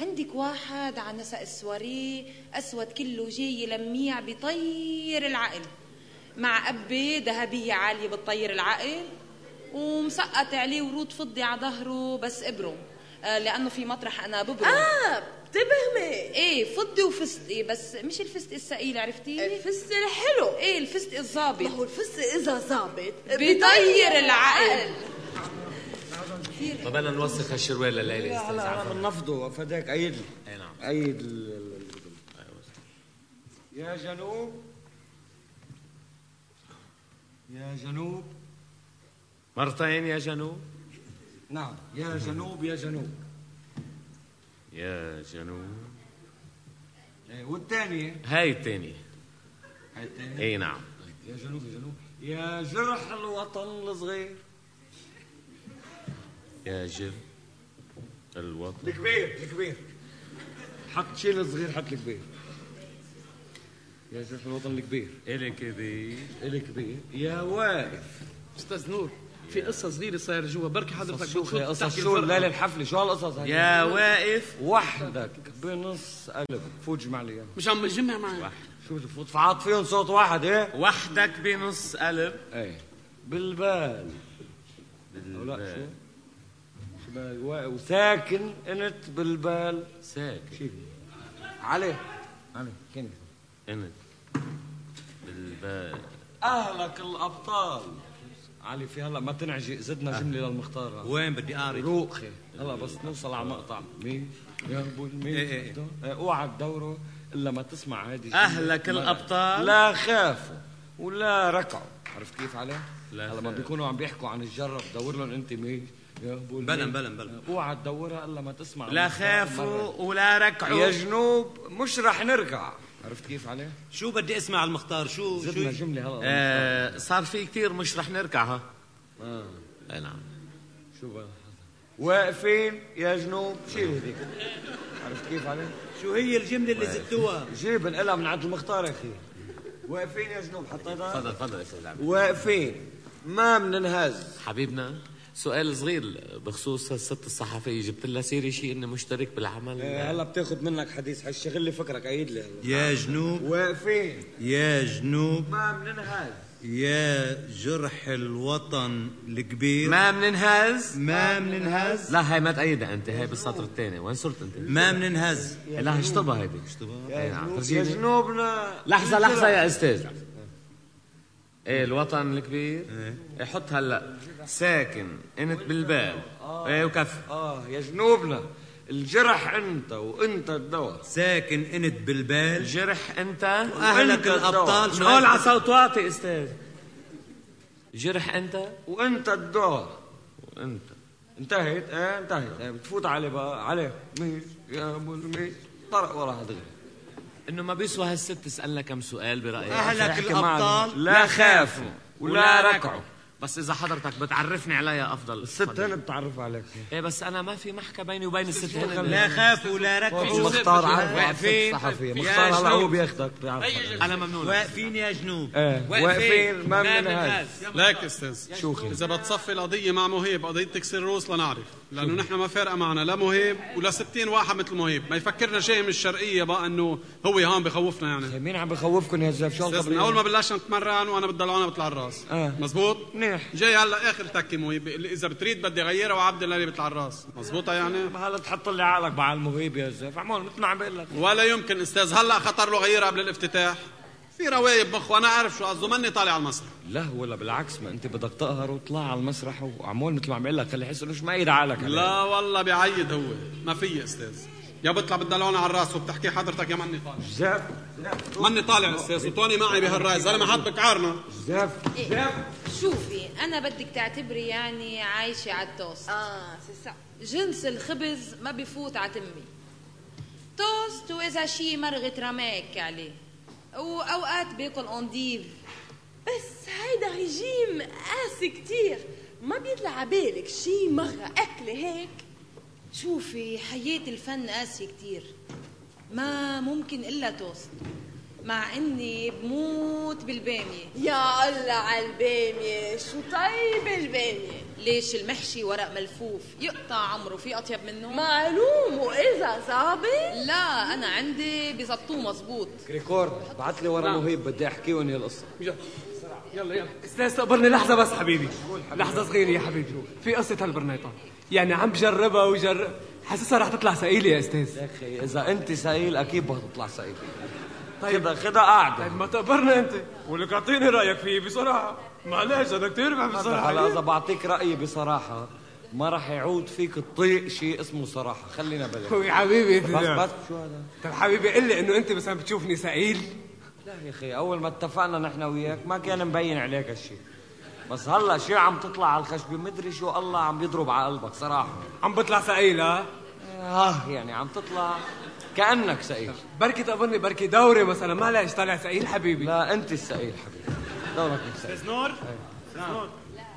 عندك واحد على نسق السواريه أسود كله جاي لميع بيطير العقل. مع قبه ذهبية عالية بتطير العقل ومسقط عليه ورود فضي على ظهره بس إبره. آه لأنه في مطرح أنا ببرم آه بتبهمي. إيه فضي وفستقي بس مش الفستق الثقيل عرفتي؟ الفستق الحلو. إيه الفستق الظابط. ما هو الفستق إذا ظابط بيطير العقل. ما بدنا نوسخ هالشروال لليلة لا أستاذ لا أنا عفوا بنفضه فداك ايد لي أي نعم. ايد يا جنوب. يا جنوب. مرتين يا جنوب. نعم. يا جنوب يا جنوب. يا جنوب. إيه، والثانية هاي الثانية هاي الثانية إي نعم. يا جنوب يا جنوب. يا جرح الوطن الصغير. يا جر الوطن. الكبير الكبير. حط شيل الصغير حط الكبير. يا جرح الوطن الكبير. إلي كبير. الكبير يا واقف. أستاذ نور في قصة صغيرة صايرة جوا. بركي حضرتك شو قصص تحكي شو. الليلة الحفله شو هالقصص هاي؟ يا واقف. وحدك بنص قلب. فوت جمع لي. مش عم بتجمع معي شو تفوت؟ فعاط فيهم صوت واحد إيه؟ وحدك بنص قلب. إيه. بالبال. أو لا شو؟ وساكن إنت بالبال. ساكت شيل. علي. علي كني إنت بالبال. أهلك الأبطال. علي في هلا ما تنعجي. زدنا جملة للمختار. وين بدي اعرف روق خي هلا بس نوصل على مقطع. مين؟ يا أبو المين. إيه إيه. إيه، أوعى تدوره إلا ما تسمع هذه أهلك الأبطال. لا خافوا ولا ركعوا. عرفت كيف عليه؟ لا هلا ما خافوا. بيكونوا عم بيحكوا عن الجرب. دور لهم أنت مين. بلن بلن بلن أوعى تدورها إلا ما تسمع لا خافوا. ولا ركعوا. يا جنوب مش رح نرجع عرفت كيف عليه؟ شو بدي أسمع المختار؟ شو زدنا شو جملة هلا. آه صار في كثير مش رح نركع ها؟ آه. أي نعم. شو بقى؟ واقفين يا جنوب. شيل هذيك عرفت كيف عليه؟ شو هي الجملة اللي زدتوها؟ جيب انقلها من عند المختار يا أخي. واقفين يا جنوب حطيتها؟ تفضل تفضل يا أستاذ واقفين. ما بننهز حبيبنا؟ سؤال صغير بخصوص الست الصحفية جبت لها سيرة شيء اني مشترك بالعمل؟ إيه، هلا بتاخذ منك حديث. حيشغل لي فكرك عيد لي هلا. يا جنوب. واقفين. يا جنوب. ما بننهز يا جرح الوطن الكبير. ما بننهز ما مننهز. لا هاي ما تأيدها أنت هاي بالسطر الثاني وين صرت أنت؟ ما مننهز. لا اشطبها هيدي. جنوب- ترجيني. يا جنوبنا. لحظة لحظة يا أستاذ. إيه الوطن الكبير. إيه. حط هلا. ساكن إنت بالبال. إيه وكفي آه يا جنوبنا. الجرح إنت وإنت الدواء ساكن إنت بالبال. الجرح إنت وأهلك الأبطال. شو نقول على صوت واطي أستاذ. جرح إنت؟ وإنت الدواء وإنت. انتهت إيه انتهت إيه بتفوت عليه بقى. عليه ميش يا أبو الميش. طرق وراها دغري. إنه ما بيسوى هالست تسالنا كم سؤال برأيك. أهلك. الأبطال لا خافوا. ولا ركعوا. بس إذا حضرتك بتعرفني عليها أفضل. الست هنا بتعرف عليك. إيه بس أنا ما في محكى بيني وبين الست هنا. لا خافوا ولا ركعوا. مختار عارف واقفين. يا مختار هلا. هو بياخدك بيعرف أنا ممنون. واقفين يا جنوب. إيه. واقفين. ما من هذا ليك أستاذ. شوخي إذا بتصفي القضية مع مهيب قضيه تكسير الروس لنعرف لأنه نحن ما فارقة معنا لا مهيب ولا 60 واحد مثل مهيب. ما يفكرنا شيء من الشرقية بقى إنه هو هون بخوفنا يعني. مين عم بخوفكم يا زلمة؟ شو من أول ما بلشنا نتمرن وأنا بالدلعونه بطلع الراس. آه. مزبوط؟ منيح. جاي هلأ آخر تكه مهيب إذا بتريد بدي أغيرها وعبد الله اللي بيطلع الراس. مزبوطة يعني؟ هلا تحط لي عقلك مع المهيب يا زلمة. عمول مثل ما عم بقول لك. ولا يمكن أستاذ هلأ خطر له غيرها قبل الافتتاح. في روايب بخ وأنا عارف شو قصده مني طالع على المسرح. لا ولا بالعكس ما أنت بدك تقهر وتطلع على المسرح وعمول مثل ما عم بقول لك خلي يحس إنه مش مأيد عقلك. لا والله بعيد هو. ما في أستاذ. يا بيطلع بالدلعونه على الرأس وبتحكي حضرتك يا مني طالع. زاف مني طالع أستاذ وتوني معي بهالراي زلمه حطك عارنا زاف إيه. شوفي أنا بدك تعتبري يعني عايشة على التوست. آه سي جنس الخبز ما بفوت على تمي. توست وإذا شي مرغة رماك عليه. واوقات باكل انديف بس هيدا ريجيم قاسي كتير. ما بيطلع عبالك شي مرة أكلة هيك. شوفي حياة الفن قاسية كتير. ما ممكن إلا توست مع إني بموت بالبامية. يا الله على البامية شو طيب البامية؟ ليش المحشي ورق ملفوف يقطع عمره في أطيب منه؟ معلوم وإذا ظابط لا أنا عندي بزبطوه مزبوط كريكور بعت لي ورا مهيب بدي أحكي وانهي القصة. يلا يلا. أستاذ استقبلني لحظة بس حبيبي. لحظة صغيرة يا حبيبي. في قصة هالبرنيطة. يعني عم بجربها وجرب حاسسها رح تطلع ثقيلة يا أستاذ. يا أخي إذا أنت سئيل أكيد بتطلع سئيل طيب. خدها قاعدة. طيب ما تقبرنا انت. ولك اعطيني رأيك فيه بصراحة. معلش أنا كثير بحب هلا اذا بعطيك رأيي بصراحة ما راح يعود فيك تطيق شيء اسمه صراحة. خلينا بلا هو يا حبيبي بس بس شو هذا؟ طيب حبيبي قل لي إنه أنت بس عم بتشوفني ثقيل لا يا أخي أول ما اتفقنا نحن وياك ما كان مبين عليك هالشيء بس هلا شيء عم تطلع على الخشبه مدري شو الله عم بيضرب على قلبك صراحة. عم بطلع ثقيل ها؟ آه يعني عم تطلع كأنك سئيل بركي تقبرني بركي دوري مثلا. ما ليش طالع ثقيل حبيبي. لا أنت السئيل حبيبي. دورك مش سئيل نور نور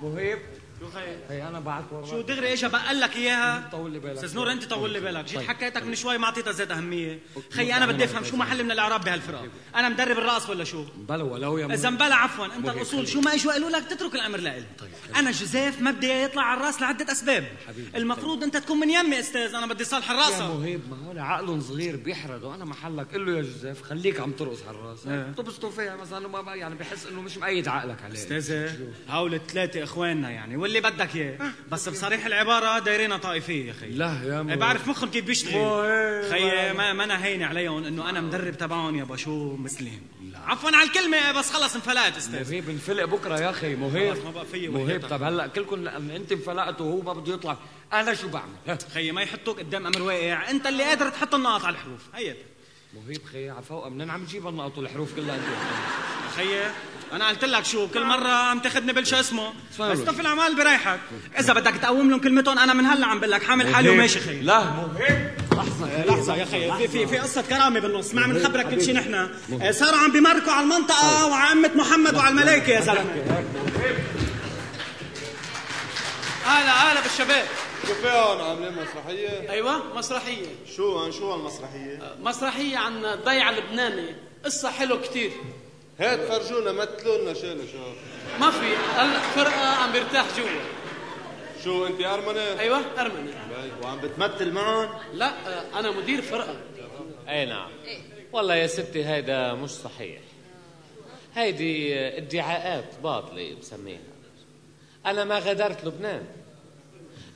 مهيب. شو خير؟ هي أنا بعت ورا. شو دغري اجى بقول لك إياها؟ طول لي بالك. أستاذ نور أنت طول لي بالك. جيت طيب. حكيتك من شوي ما أعطيتها زيت أهمية. خيي أنا بدي أفهم شو محل من الأعراب بهالفرقه أنا مدرب الرأس ولا شو؟ بلا ولو يا إذا مبلا عفوا. أنت الأصول. شو ما اجوا قالوا لك؟ تترك الأمر لإلي طيب أنا جوزيف ما بدي يطلع على الرأس لعدة أسباب. حبيبي. المفروض أنت تكون من يمي أستاذ. أنا بدي صالح يا الراسه مهيب ما هو عقل صغير بيحرد وأنا محلك. قل له يا جوزيف خليك عم ترقص على الرأس. إيه. تبسطوا فيها مثلا ما بقى يعني بحس إنه مش مأيد عقلك عليه. أستاذ هول الثلاثة إخواننا يعني. واللي بدك إياه. بس بصريح العبارة دايرينها طائفية يا خيي لا يا إيه مهيب بعرف مخهم كيف بيشتغل. مهيب. خيي ما ما أنا هين عليهم إنه أنا مدرب تبعهم يا بشو مسلم. عفوا على الكلمة بس خلص انفلقت أستاذ. مهيب انفلق بكرة يا أخي مهيب. ما بقى فيي مهيب. طب هلأ كلكم أنت انفلقت وهو ما بده يطلع أنا شو بعمل. خيي ما يحطوك قدام أمر واقع. أنت اللي قادر تحط النقط على الحروف. هي مهيب خي على فوق منين عم تجيب النقط والحروف كلها أنت؟ خيي أنا قلت لك شو كل مرة عم تاخذني بالشو اسمه. بس. طفل الاعمال بريحك. إذا بدك تقوم لهم كلمتهم أنا من هلأ عم بقول لك حامل حالي وماشي خيي لا. مهيب لحظه لحظة يا خيي في في في قصة كرامة بالنص. ما عم نخبرك كل شيء نحن. آه، صاروا عم بيمركوا على المنطقة وعلى أمة محمد وعلى الملائكة يا زلمة أهلا أهلا بالشباب. شو في هون عاملين مسرحية؟ أيوه مسرحية. شو عن شو هالمسرحية؟ مسرحية عن الضيعه اللبناني قصة حلوة كتير. هات فرجونا مثلوا لنا شيله شو؟ ما في هلا فرقه عم بيرتاح جوا. شو انت أرمنة؟ أيوه ارمني باي، وعم بتمثل معهم؟ لا آه، أنا مدير فرقة. أي نعم. والله يا ستي هيدا مش صحيح. هيدي ادعاءات باطلة بسميها. أنا ما غادرت لبنان.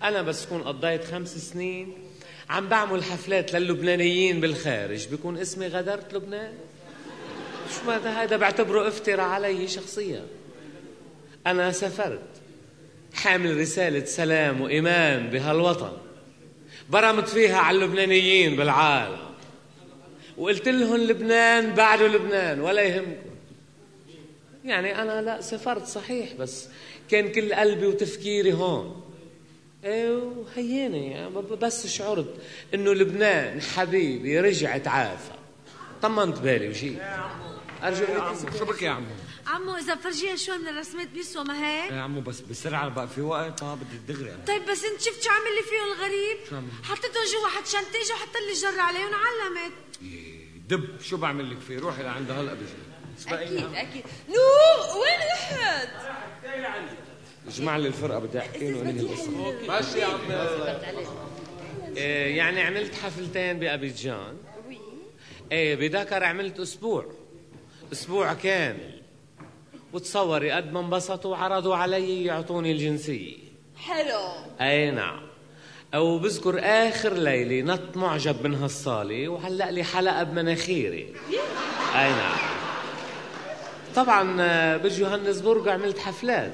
أنا بس كون قضيت خمس سنين عم بعمل حفلات للبنانيين بالخارج. بيكون اسمي غادرت لبنان؟ شو ما هذا بعتبره افتراء علي شخصيا. أنا سافرت حامل رسالة سلام وإيمان بهالوطن. برمت فيها على اللبنانيين بالعالم. وقلت لهم لبنان بعده لبنان ولا يهمكم. يعني أنا لا سافرت صحيح بس كان كل قلبي وتفكيري هون. إيه وهيني بس شعرت إنه لبنان حبيبي رجع تعافى طمنت بالي وجيت. أرجو شو بك يا عمو؟ عمو إذا فرجيها شوي من الرسمات بيسوى ما هيك يا عمو بس بسرعة بقى في وقت آه بدي الدغري أنا. طيب بس أنت شفت شو عمل لي فيهم الغريب؟ شو عمل؟ حطيتهم جوا حد شنطيج وحط لي جر عليهم علمت دب شو بعمل لك فيه؟ روحي لعندها هلا بجي أكيد أكيد. نو وين رحت اجمع لي الفرقة بدي أحكي وانهي القصة ماشي يا عم إيه يعني عملت حفلتين بأبيجان. إيه بذاكر عملت أسبوع. أسبوع كامل. وتصوري قد ما انبسطوا وعرضوا علي يعطوني الجنسية. حلو. أي نعم. أو بذكر آخر ليلة نط معجب من هالصالة وعلق لي حلقة بمناخيري. أي نعم. طبعا آه، بجوهانسبورغ عملت حفلات.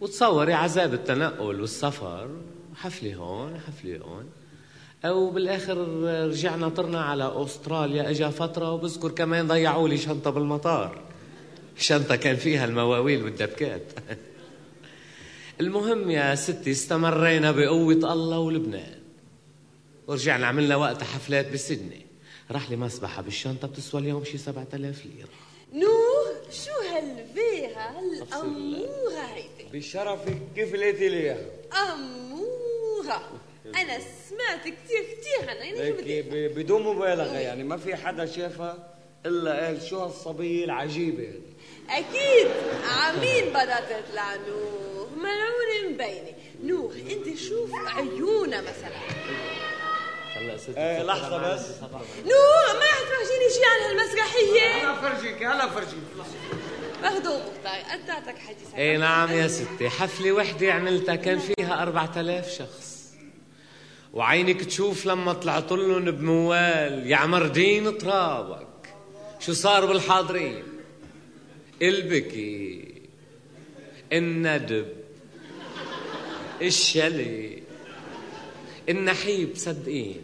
وتصوري عذاب التنقل والسفر. حفلة هون حفلة هون. أو بالآخر رجعنا طرنا على أستراليا. إجا فترة وبذكر كمان ضيعوا لي شنطة بالمطار. شنطة كان فيها المواويل والدبكات. المهم يا ستي استمرينا بقوة الله ولبنان. ورجعنا عملنا وقتها حفلات بسدني راح لي مسبحة بالشنطة بتسوى اليوم شي 7000 ليرة. نو شو هالبيها هالأمورة هيدي؟ بشرفك كيف لقيتي لي اياها؟ أمورة. أنا سمعت كتير كتير عنها يعني بدون مبالغة يعني ما في حدا شافها إلا قال شو هالصبية العجيبة هذه؟ أكيد عمين بدها تطلع نور ملعونة مبينة. نور أنت شوف عيونها مثلا. هلا ستي إيه لحظة بس. نور ما رح تفرجيني شي عن هالمسرحية. هلا فرجيك هلا فرجيك. مهضوم مختار قداتك حديث اي نعم يا ستي. حفلة وحدة عملتها كان فيها أربعة آلاف شخص. وعينك تشوف لما طلعت لهم بموال يا عمردين ترابك شو صار بالحاضرين؟ البكي الندب الشلي. النحيب صدقيني.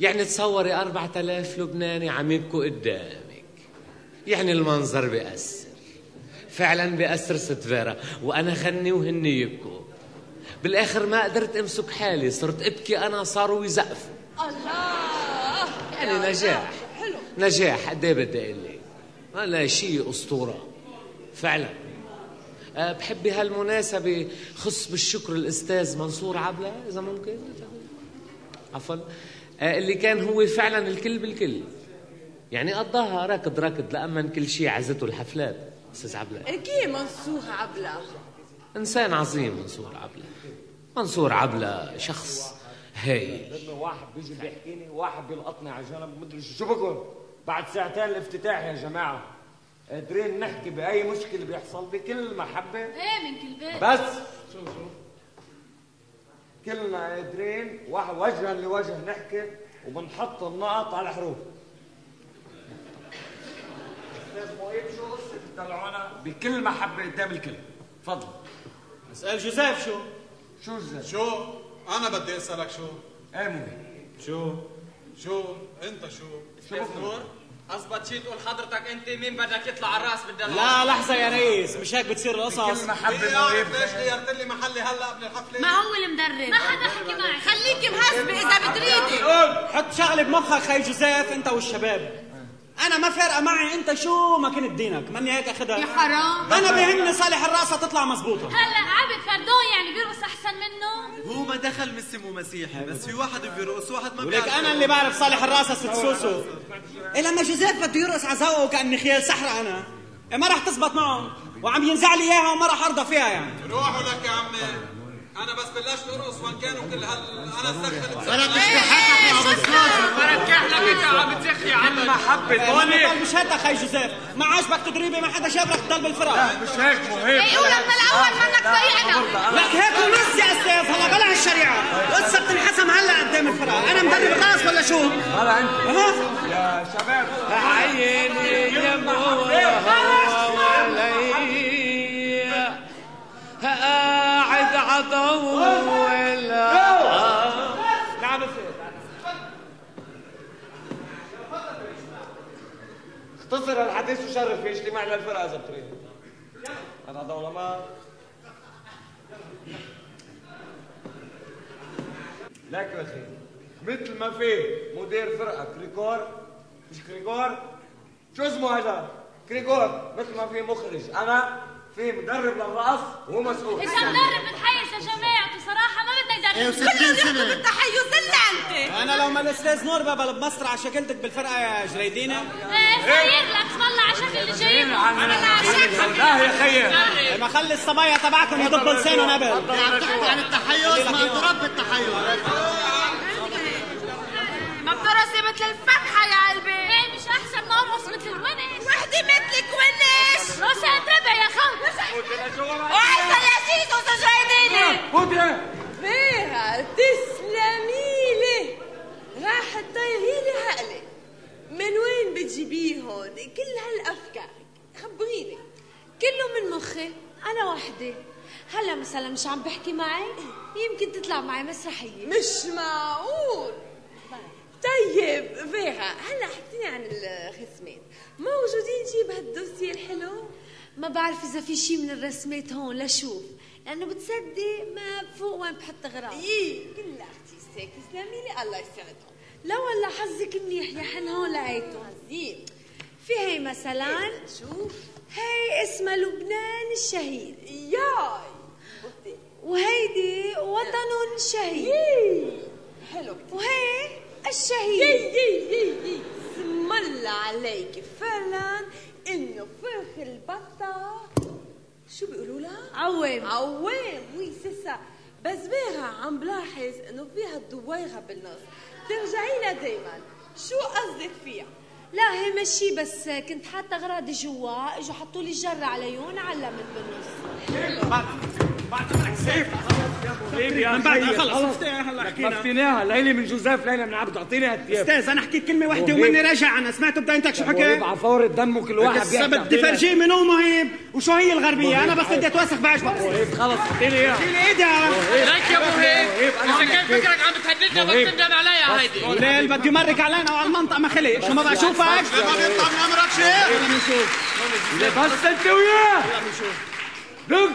يعني تصوري أربعة آلاف لبناني عم يبكوا قدامك. يعني المنظر بيأثر. فعلا بيأثر ست فيرا وأنا غني وهن يبكوا. بالآخر ما قدرت أمسك حالي صرت أبكي أنا صاروا يزقفوا الله. يعني نجاح. حلو. نجاح قد إيه بدي أقول لك؟ هلا شيء أسطورة. فعلا. أه بحب بهالمناسبة خص بالشكر الأستاذ منصور عبلة إذا ممكن. عفوا. أه اللي كان هو فعلا الكل بالكل. يعني قضاها ركض ركض لأمن كل شيء عزته الحفلات أستاذ عبلة. أكيد منصور عبلة. إنسان عظيم منصور عبلة. منصور عبلة شخص هايل. لما واحد بيجي بيحكيني واحد بيلقطني على جنب مدري شو بكون. بعد ساعتين الافتتاح يا جماعة. قادرين نحكي بأي مشكلة بيحصل بكل محبة. إيه من كل بيت. بس. كلنا قادرين واحد وجها لوجه نحكي وبنحط النقط على الحروف. أستاذ شو قصه الدلعونه بكل محبة قدام الكل. تفضل. أسأل جوزيف شو؟ شو جزاف شو أنا بدي اسالك شو مهيب شو شو انت شو شو نور اثبت شي تقول حضرتك أنت مين بدك يطلع على الراس بالدلع لا لحظة يا ريس. مش هيك بتصير القصص؟ بكل محبة ليش غيرت لي محلي هلا قبل الحفلة؟ ما هو المدرب. ما حدا حكي معي خليكي محاسبة إذا بتريدي. حط شغلة بمخك خي جوزيف أنت والشباب. أنا ما فارقة معي. أنت شو ما كنت دينك؟ ماني هيك اخذها يا حرام. أنا بهمني صالح الراسة تطلع مزبوطه هلا عابد فردون يعني بيرقص أحسن منه؟ هو ما دخل من اسمه مسيحي بس في واحد بيرقص واحد ما ولك أنا اللي بعرف صالح الراسة ست سوسو. إيه لما جوزيف بده يرقص على ذوقه كاني خيال سحره أنا. إيه ما راح تزبط معه. وعم ينزع لي إياها وما راح أرضى فيها يعني. روحوا لك يا عمي. أنا بس بلشت ارقص وإن كانوا كل هال أنا سخنت بركح لك أنت عم تزخ يا عم محبة. هون مش هيك خي جوزيف. ما عاجبك تدريبي ما حدا جاب لك تضل بالفرقه مش هيك مهيب إيه ولما الأول منك ضيعنا لك هيك ونص يا أستاذ. هلا بلا هالشريعه قصة بتنحسم هلا قدام الفرقه أنا مدرب خاص ولا شو؟ هلا أنت؟ يا شباب. عيني يا حطول نعم اختصر الحديث وشرف في اجتماع للفرقه إذا بتريد. أنا دولة ما؟ لك يا أخي مثل ما في مدير فرقة كريكور مش كريكور؟ شو اسمه هذا؟ كريكور مثل ما في مخرج. أنا في مدرب للرقص وهو مسؤول. انت مدرب بتحيز يا جماعة بصراحة ما بدنا إيه، يدرب وستين سنة. بالتحيز إلا أنت. أنا لو ما الأستاذ نور بابا بمسرح شكلتك بالفرقة يا جريدينه إيه صاير لك والله على شكل اللي جايبه. لا يا خيي ما خلي الصبايا تبعكم يضبوا لسانهم قبل عن التحيز ما ضرب بالتحيز ما بترقصي مثل الفتحة يا قلبي. نرقص مثل الونش وحدة مثلك ونش. راسي انتبه يا خو لذيذ وسجايديني فوتي فيها تسلمي لي. راح تطيري لي عقلي من وين بتجيبيهم كل هالأفكار. خبريني. كله من مخي. أنا وحدة هلا مثلا مش عم بحكي معي؟ يمكن تطلع معي مسرحية. مش معقول. طيب فيرا هلا حكيني عن الخصمين موجودين شي بهالدوسية الحلو؟ ما بعرف إذا في شي من الرسمات هون لشوف. لأنه بتصدق ما بفوق وين بحط أغراض إيه كل أختي ساك تسلمي لي الله يسعدهم لا والله حظك منيح يا حن هون لقيته عظيم. في هي مثلا؟ شوف. هي اسمها لبنان الشهيد. ياي. وهيدي وطن شهيد. حلو. وهي يي الشهيد. يي يي يي اسم الله عليك فعلا إنه فرخ البطة شو بيقولوا لها؟ عوام. عوام وي سيسا. بس بيها عم بلاحظ إنه فيها الدويغة بالنص. ترجعي لها دايما. شو قصدك فيها؟ لا هي مشي بس كنت حاطة اغراضي جوا إجوا حطوا لي الجرة عليهم علمت بالنص. من بعد خلص مفتيناها ليلي من جوزيف ليلى من عبد اعطيني هالثياب أستاذ أنا حكيت كلمة واحدة. وماني راجع. أنا سمعتوا بدايتك شو حكى؟ على فور الدم وكل واحد هسه بدي فرجيه من هو مهيب وشو هي الغربية؟ أنا بس بدي أتوسخ بعجبك خلص اعطيني إياها. شيل ايدها ليك يا مهيب إذا كان فكرك عم بتهددنا. بس تندم عليها هيدي. ليل بدي مرك علينا وعلى المنطقة ما خلق شو ما بقى اشوفك ما بيطلع من امرك شيء بس أنت وياه. دق.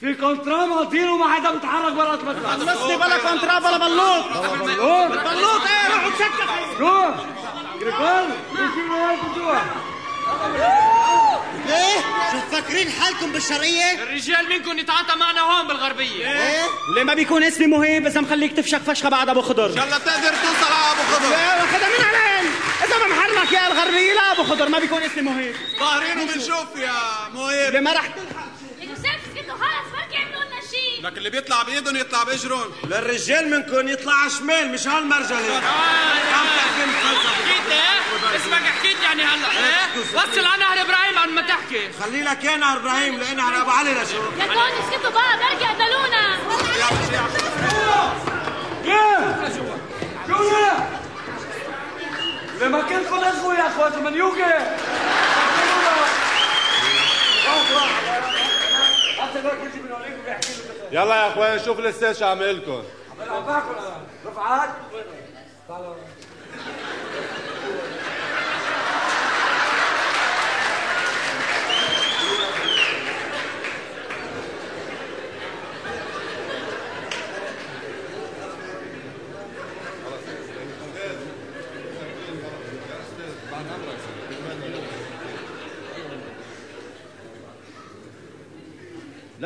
في كونترا ماضيين وما حدا بيتحرك برا المطلع خلصني بلا كونترا بلا بلوط. بلوط. بلوط إيه روحوا تسكر روح كريكول بيجيبوا هيك جوا إيه شو فاكرين حالكم بالشرقية؟ الرجال منكم يتعاطى معنا هون بالغربية. إيه ليه ما بيكون اسمي مهيب اذا مخليك تفشخ فشخه بعد أبو خضر. يلا تقدر توصل على أبو خضر. لا واخدها من علين إذا ما محرمك يا الغربيه لا أبو خضر ما بيكون اسمي مهيب ظاهرين وبنشوف يا مهيب ليه ما رح يا جوزيف سكتوا خلص بركي يعملوا لنا شيء لك اللي بيطلع بايدهم يطلع باجرهم للرجال منكم يطلع على شمال مش هالمرجلة حكيت إيه اسمك حكيت يعني هلا إيه وصل على نهر إبراهيم قبل ما تحكي خلي لك يا نهر إبراهيم لأن على ابو علي لشو يا كون اسكتوا بقى بركي قتلونا يا شو يا لما كنتكم اخوة يا اخوات من يوكي يلا يا اخوان شوف الاستاذ شو عامل لكم. رفعات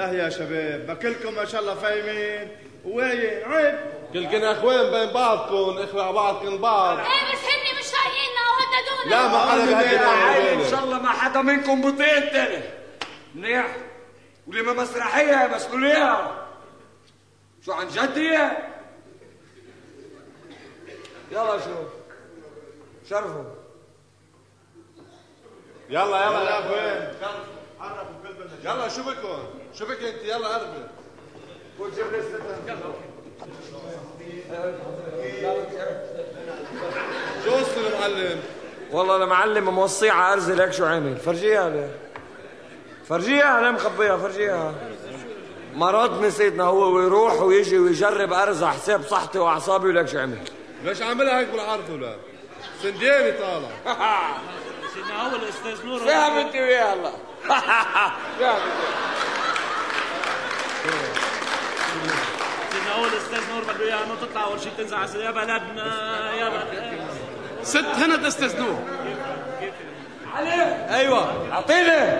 لا يا شباب ما كلكم ما شاء الله فاهمين. وين عيب. كلكن اخوان بين بعضكم إخوة على بعضكم بعض. إيه بس هني مش طايقيننا وهددونا لا ما حدا بهدد عيب إن شاء الله ما حدا منكم بطيء التاني منيح. ولما مسرحية مسؤولية شو عن جد هي؟ يلا شو. شرفوا. يلا يلا. يا اخوان يلا شو بكم شو بك انت يلا قربي شو قصة المعلم؟ والله المعلم موصيه على أرزل لك شو عمل. فرجيها له فرجيها أنا مخبيها فرجيها. مرضني سيدنا هو ويروح ويجي ويجرب ارز على حساب صحتي وأعصابي ولك شو عمل. ليش عاملها هيك بالعرض ولا؟ سنديني طالع. سيدنا هو الأستاذ نور. فهمت وياه هلا فهمت سيدنا هو الاستاذ نور بده اياها إنه تطلع أول شيء تنزع يا بلدنا يا بلدنا. ست هند أستاذ نور. أيوه. أعطيني.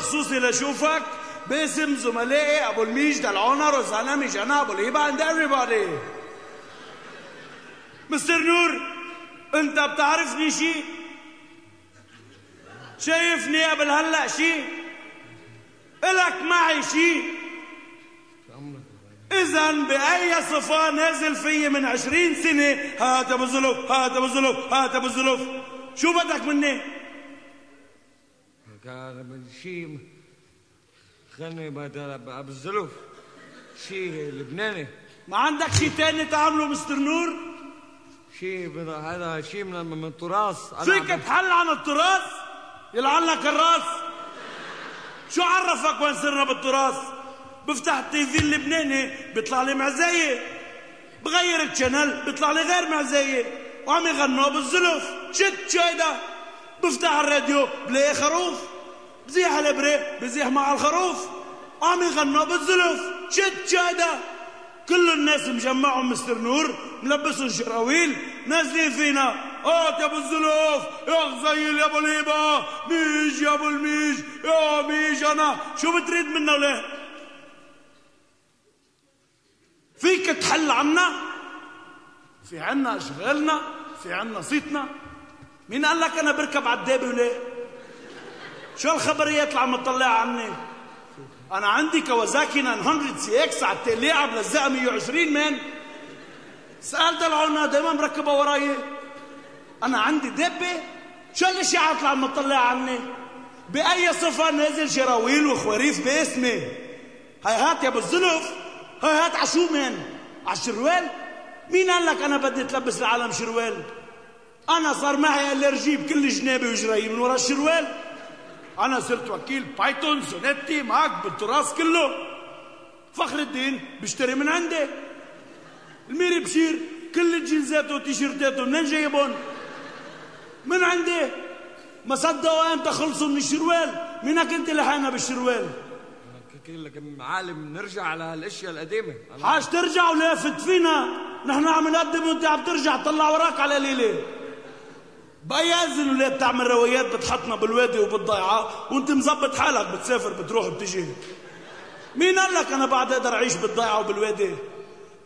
خصوصي لاشوفك باسم زملائي ابو الميج العنر وزلمه جنى ابو الهيبه عند everybody. مستر نور انت بتعرفني شي؟ شايفني قبل هلا شي؟ إلك معي شي؟ إذا بأي صفة نازل في من عشرين سنة؟ هات أبو زلف هات أبو زلف هات أبو زلف شو بدك مني؟ شيء خلني بدل بالزلف شيء لبناني ما عندك شيء تاني تعمله مستر نور؟ شيء من هذا شيء من من التراث فيك تحل عن التراث يلعن لك الراس. شو عرفك وين صرنا بالتراث بفتح التيفي اللبناني بيطلع لي معزية. بغير ال channel بيطلع لي غير معزية. وعم يغنوا بالزلف شت شو هيدا؟ بفتح الراديو بلاقي خروف. بزيح الابرة بزيح مع الخروف. وعم يغنوا بالزلف. شو هيدا كل الناس مجمعهم مستر نور ملبسهم شراويل نازلين فينا. هات يا أبو الزلوف يا غزيل يا أبو الهيبه ميج يا أبو الميج. يا ميجانا. شو بتريد منا وليه فيك تحل عنا؟ في عنا أشغالنا؟ في عنا صيتنا؟ مين قال لك أنا بركب عالدابه وليه شو الخبريات اللي عم تطلعها عني؟ أنا عندي كوازاكي 900 CX على التقليعه ملزقه 120 man؟ سالت العنا دايما مركبة وراي. أنا عندي دبة. شو الاشاعات اللي عم تطلع عني؟ بأي صفة نازل شراويل وخواريف باسمي هاي هات يا أبو الزلف هاي هات عشو مان؟ عالشروال مين قال لك أنا بدي تلبس العالم شروال؟ أنا صار معي الرجي بكل جنابي وجراي من ورا الشروال. أنا صرت وكيل بايثون سونيتي معك بالتراث كله. فخر الدين بيشتري من عندي الميري بشير كل الجنزات والتيشيرتات منين جايبهم من عندي ما صدقوا إمتى خلصوا من الشروال. مينك أنت لحقنا بالشروال. لك معالم نرجع على هالأشياء القديمة. حاج ترجع ولافت فينا؟ نحن عم نقدم وأنت عم ترجع طلع وراك على ليلة. بأي أذن ولا بتعمل روايات بتحطنا بالوادي وبالضيعة؟ وانت مزبط حالك بتسافر بتروح بتجي مين قال لك أنا بعد أقدر أعيش بالضيعة وبالوادي؟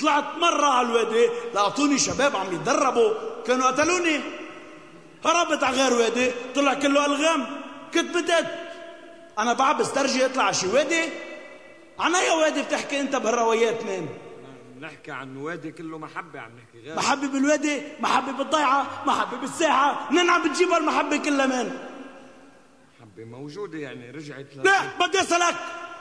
طلعت مرة على الوادي لقطوني شباب عم يتدربوا. كانوا قتلوني. هربت على غير وادي طلع كله ألغام. كنت بدت أنا بعد بسترجي اطلع على شي وادي. عن أي وادي بتحكي أنت بهالروايات مين؟ نحكي عن وادي كله محبة عم نحكي غير. محبة بالوادي محبة بالضيعة محبة بالساحة. منين عم بتجيب المحبة كلها من؟ محبة موجودة يعني رجعت ل... لا بدي أسألك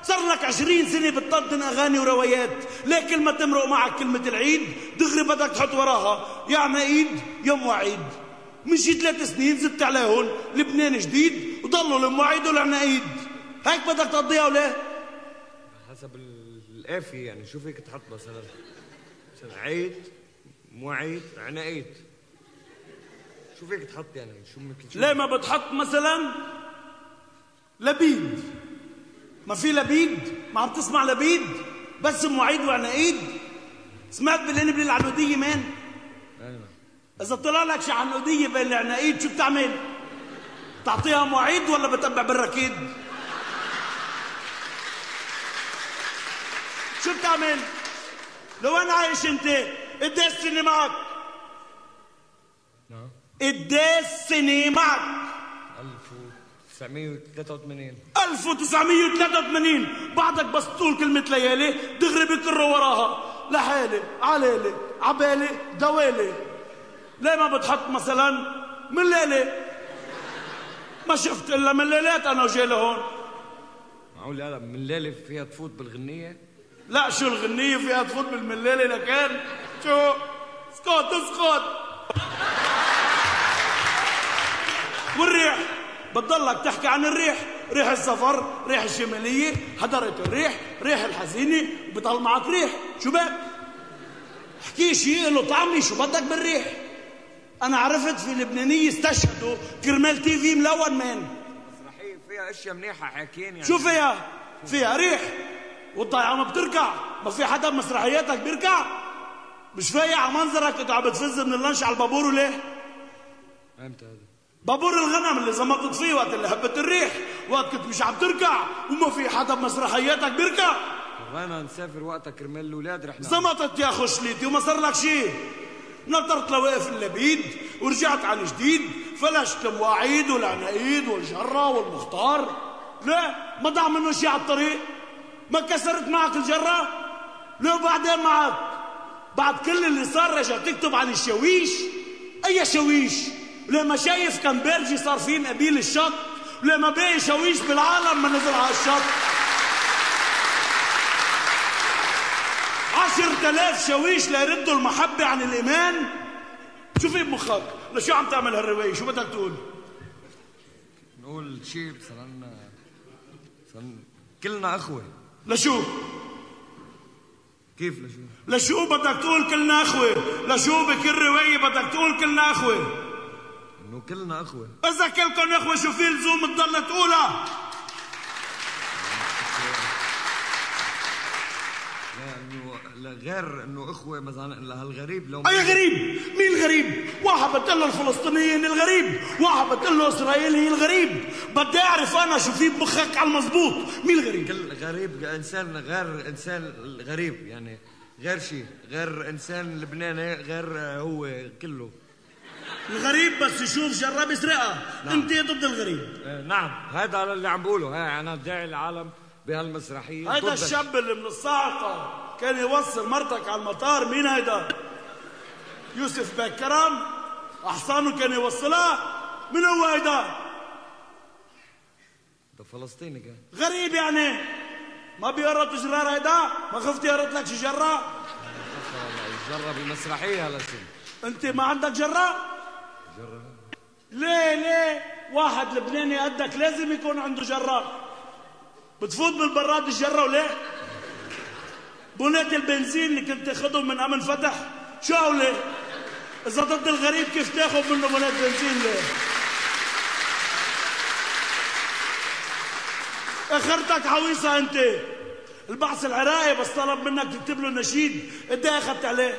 صار لك عشرين سنة بتطنطن أغاني وروايات ليه كل ما تمرق معك كلمة العيد دغري بدك تحط وراها؟ يا عيد يا مواعيد مشي ثلاث سنين زدت عليهم لبنان جديد وضلوا المواعيد والعنايد هيك بدك تقضيها ولا؟ حسب ال- القافية يعني شو فيك تحط مثلا مثلا عيد مواعيد عنايد شو فيك تحط يعني شو شو ليه ما بتحط مثلا لبيد؟ ما في لبيد؟ ما عم تسمع لبيد؟ بس مواعيد وعنايد سمعت بالانبلي العنودية مان أيوة. إذا طلع لك شي عنودية بين العنايد شو بتعمل؟ تعطيها مواعيد ولا بتبع بالركيد شو بتعمل لوين عايش انت؟ قديش سنة معك نعم قديش سنة معك 1983 1983 بعدك بس تقول كلمة ليالي. دغري بكروا وراها. لحالي علالي عبالي دوالي. ليه ما بتحط مثلا من ليلة؟ ما شفت إلا من ليلات أنا وجاي لهون معقول لا من ليلة فيها تفوت بالغنية؟ لا شو الغنية فيها تفوت بالملالة لكان شو؟ اسكت اسكت. والريح بتضلك تحكي عن الريح. ريح السفر ريح الشمالية حضرت الريح ريح الحزينة بضل معك ريح. شو بك احكي شيء له طعمي شو بدك بالريح؟ أنا عرفت في لبنانية استشهدوا كرمال TV ملون man. مسرحية فيها أشياء منيحة حاكيين يعني. شو فيها؟ فيها ريح. والضيعة ما بتركع ما في حدا بمسرحياتك بيركع مش فايق على منظرك. كنت عم بتفز من اللانش على البابور وليه؟ إمتى هذا. بابور الغنم اللي زمطت فيه وقت اللي هبت الريح. وقت كنت مش عم تركع وما في حدا بمسرحياتك بيركع بغينا نسافر وقتها كرمال الأولاد رحنا زمطت يا خشليتي وما صار لك شيء نطرت لواقف اللبيد ورجعت عن جديد. فلشت المواعيد والعنايد والجرة والمختار. لا ما ضاع منه شيء على الطريق. ما كسرت معك الجرة؟ لا وبعدين معك. بعد كل اللي صار رجع تكتب عن الشاويش. أي شاويش؟ لما شايف كان بيرجي صار فين قبيل الشط لما باقي شاويش بالعالم ما نزل على الشط. عشر تلاف شاويش ليردوا المحبة عن الإيمان. شو في بمخك لشو عم تعمل هالرواية؟ شو بدك تقول؟ نقول شيء مثلا كلنا أخوة. لشو كيف لشو لشو بدك تقول كلنا أخوة. لشو بكل رواية بدك تقول كلنا أخوة. إنه كلنا أخوة. إذا كلكم أخوة شو في لزوم تضل تقولها لا انه لا غير إنه إخوة مثلا لهالغريب لو أي غريب؟ مين الغريب؟ واحد بتقول له الفلسطينيين الغريب. واحد بتقول له إسرائيلي الغريب. بدي أعرف أنا شو في بمخك على المزبوط مين الغريب؟ كل غريب إنسان غير إنسان غريب يعني غير شيء غير إنسان لبناني غير هو كله. الغريب بس يشوف جرب يسرقها. نعم. أنت ضد الغريب. آه، نعم. هذا اللي عم بقوله. هاي أنا داعي العالم بهالمسرحية. هيدا ضد الشاب اللي من الصاعقة كان يوصل مرتك على المطار مين هيدا؟ يوسف بك كرم أحسانه كان يوصلها. من هو هيدا؟ ده فلسطيني كان. غريب يعني. ما بيقرط جرار هيدا؟ ما خفت يقرط لك شي جرة جرب المسرحية هلا أنت ما عندك جرة؟ جرب. ليه ليه؟ واحد لبناني قدك لازم يكون عنده جرة. بتفوت بالبراد الجرة وليه؟ بونات البنزين اللي كنت تاخذهم من امن فتح شو هولي إذا ضد الغريب كيف تاخذ منه بونات بنزين ليه؟ أخرتك عويصة أنت. البعث العراقي بس طلب منك تكتب له نشيد. قد إيه أخذت عليه؟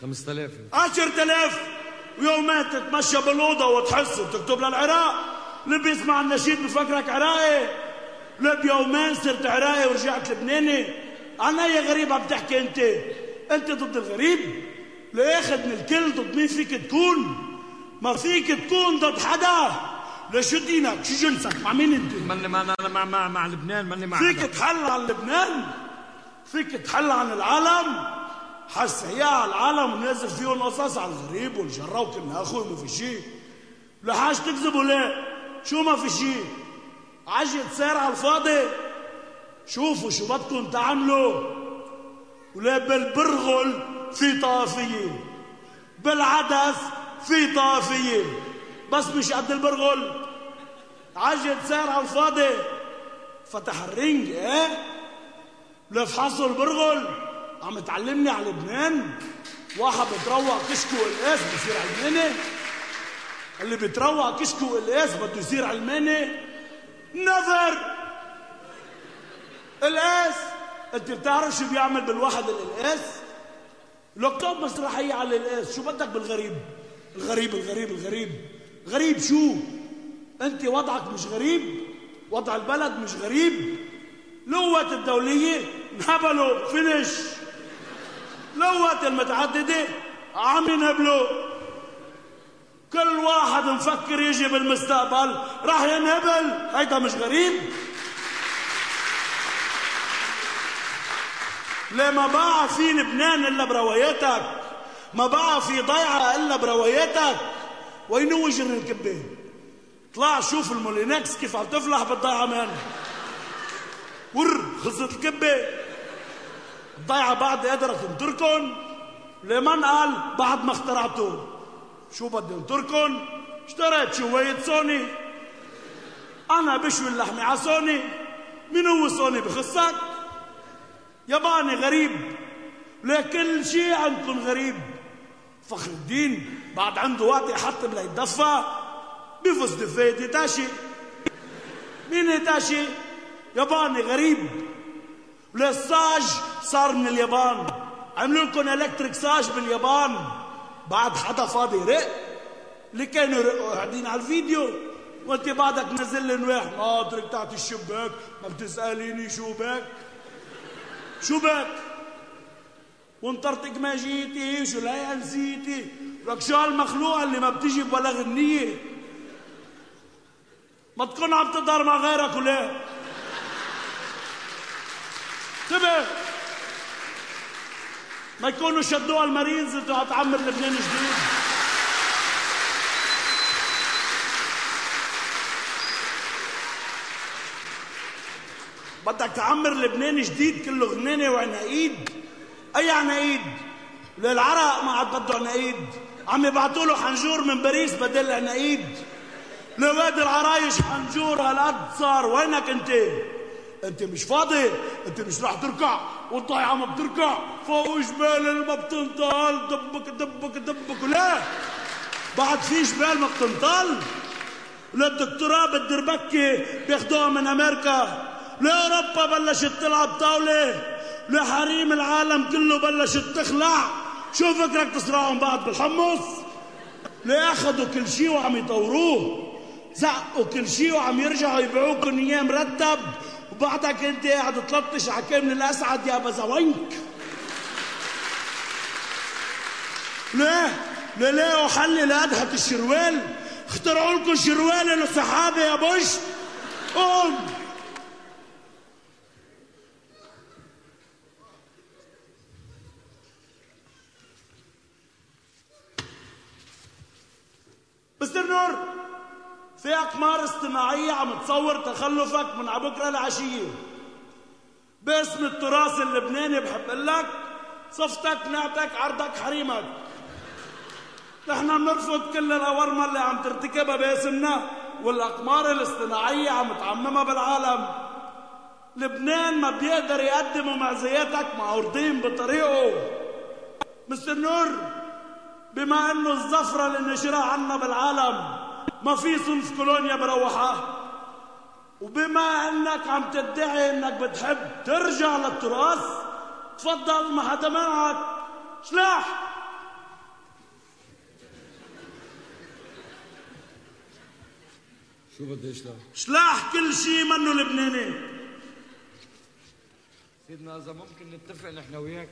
5000 عشرة آلاف. ويومين تتمشى بالأوضة وتحس وتكتب للعراق. اللي بيسمع النشيد بفكرك عراقي. بيومين صرت عراقي ورجعت لبناني عن أي غريب عم تحكي أنت. أنت ضد الغريب. لا ياخذ من الكل ضد مين فيك تكون. ما فيك تكون ضد حدا. لشو دينك؟ شو جنسك؟ مع مين أنت؟ ماني مع مع مع, مع, لبنان ماني مع فيك. تحل عن لبنان؟ فيك تحل عن العالم؟ حس هي على العالم ونازل فيهم قصص على الغريب والجرة وكنا أخوي ما في شيء لحاج تكذبوا ليه؟ شو ما في شيء عجل سير على الفاضي. شوفوا شو بدكم تعملوا. ولا بالبرغل في طائفية بالعدس في طائفية بس مش قد البرغل. عجل سير على الفاضي. فتح الرنج إيه لفحصوا البرغل عم تعلمني على لبنان. واحد بتروق كشكو والقاس بصير علماني. اللي بتروق كشكو والقاس بده يصير علماني. نذر القاس انت بتعرف شو بيعمل بالواحد القاس لوكتوب مسرحية على القاس شو بدك بالغريب؟ الغريب الغريب الغريب. غريب شو؟ أنت وضعك مش غريب؟ وضع البلد مش غريب؟ لوة الدولية نهبلوا فينش. لوة المتعددة عم ينهبلوا. كل واحد مفكر يجي بالمستقبل راح ينهبل. هيدا مش غريب. ليه ما بقى في لبنان إلا برواياتك. ما بقى في ضيعة إلا برواياتك. وين جر الكبة؟ طلع شوف ال Moulinex كيف عم تفلح بالضيعة man ور خلصت الكبة. الضيعة بعد قادرة تنطركن لمن قال؟ بعد ما اخترعته شو بدي انطركن اشتريت شوية سوني. أنا بشوي اللحمة على سوني مين هو سوني بخصك؟ ياباني غريب لكل شيء عندكم غريب؟ فخر الدين بعد عنده وقت يحطم ليتدفى بفوز دفيت يتاشي. مين يتاشي؟ ياباني غريب. والساج صار من اليابان؟ عملوا لكم الكتريك ساج باليابان. بعد حدا فاضي رق. اللي كانوا يرقوا قاعدين على الفيديو. وانت بعدك نزل لي نواح ناطرك تحت الشباك ما بتسأليني شو بك؟ شو بك؟ وانطرتك ما جيتي وشو لا نسيتي لك شو هالمخلوقه اللي ما بتجي ولا غنيه ما تكون عم تظهر مع غيرك ولا؟ انتبه ما يكونوا شدوها المارينز أنتوا هتعمر لبنان جديد. بدك تعمر لبنان جديد كله غنانة وعناقيد. أي عناقيد؟ للعرق ما عاد بده عناقيد. عم يبعتوا له حنجور من باريس بدل عناقيد. لواد العرايش حنجور هالقد صار. وينك أنت؟ أنت مش فاضي أنت مش راح تركع والضيعه ما بتركع. فوق جبال ما بتنطل دبك دبك دبك. لا بعد في جبال ما بتنطل للدكتوراه بالدربكة بياخدوها من أمريكا. لاوروبا بلشت تلعب طاولة. لحريم العالم كله بلشت تخلع. شو فكرك تصرعهم بعض بالحمص؟ ليه أخذوا كل شيء وعم يطوروه. زقوا كل شيء وعم يرجعوا يبيعوكم اياه مرتب. وبعدك انت قاعد تلطش على كامل الأسعد يا بزوينك. ليه؟ ليه ليه حل لأدهك الشروال. اخترعوا لكم شروال للصحابة يا بوش. قوم. مستر نور. في أقمار اصطناعية عم تصور تخلفك من عبكرة العشية. باسم التراث اللبناني بحب لك صفتك نعتك عرضك حريمك. نحن بنرفض كل الأورمة اللي عم ترتكبها باسمنا والأقمار الاصطناعية عم تعممها بالعالم. لبنان ما بيقدر يقدم معزياتك معروضين بطريقه. مستر نور بما إنه الزفرة اللي نشرها عنا بالعالم ما في صنف كولونيا بروحها. وبما أنك عم تدعي إنك بتحب ترجع للتراث تفضل ما حدا منعك سلاح شو بده يشلح؟ سلاح كل شيء منه لبناني. سيدنا إذا ممكن نتفق نحن وياك.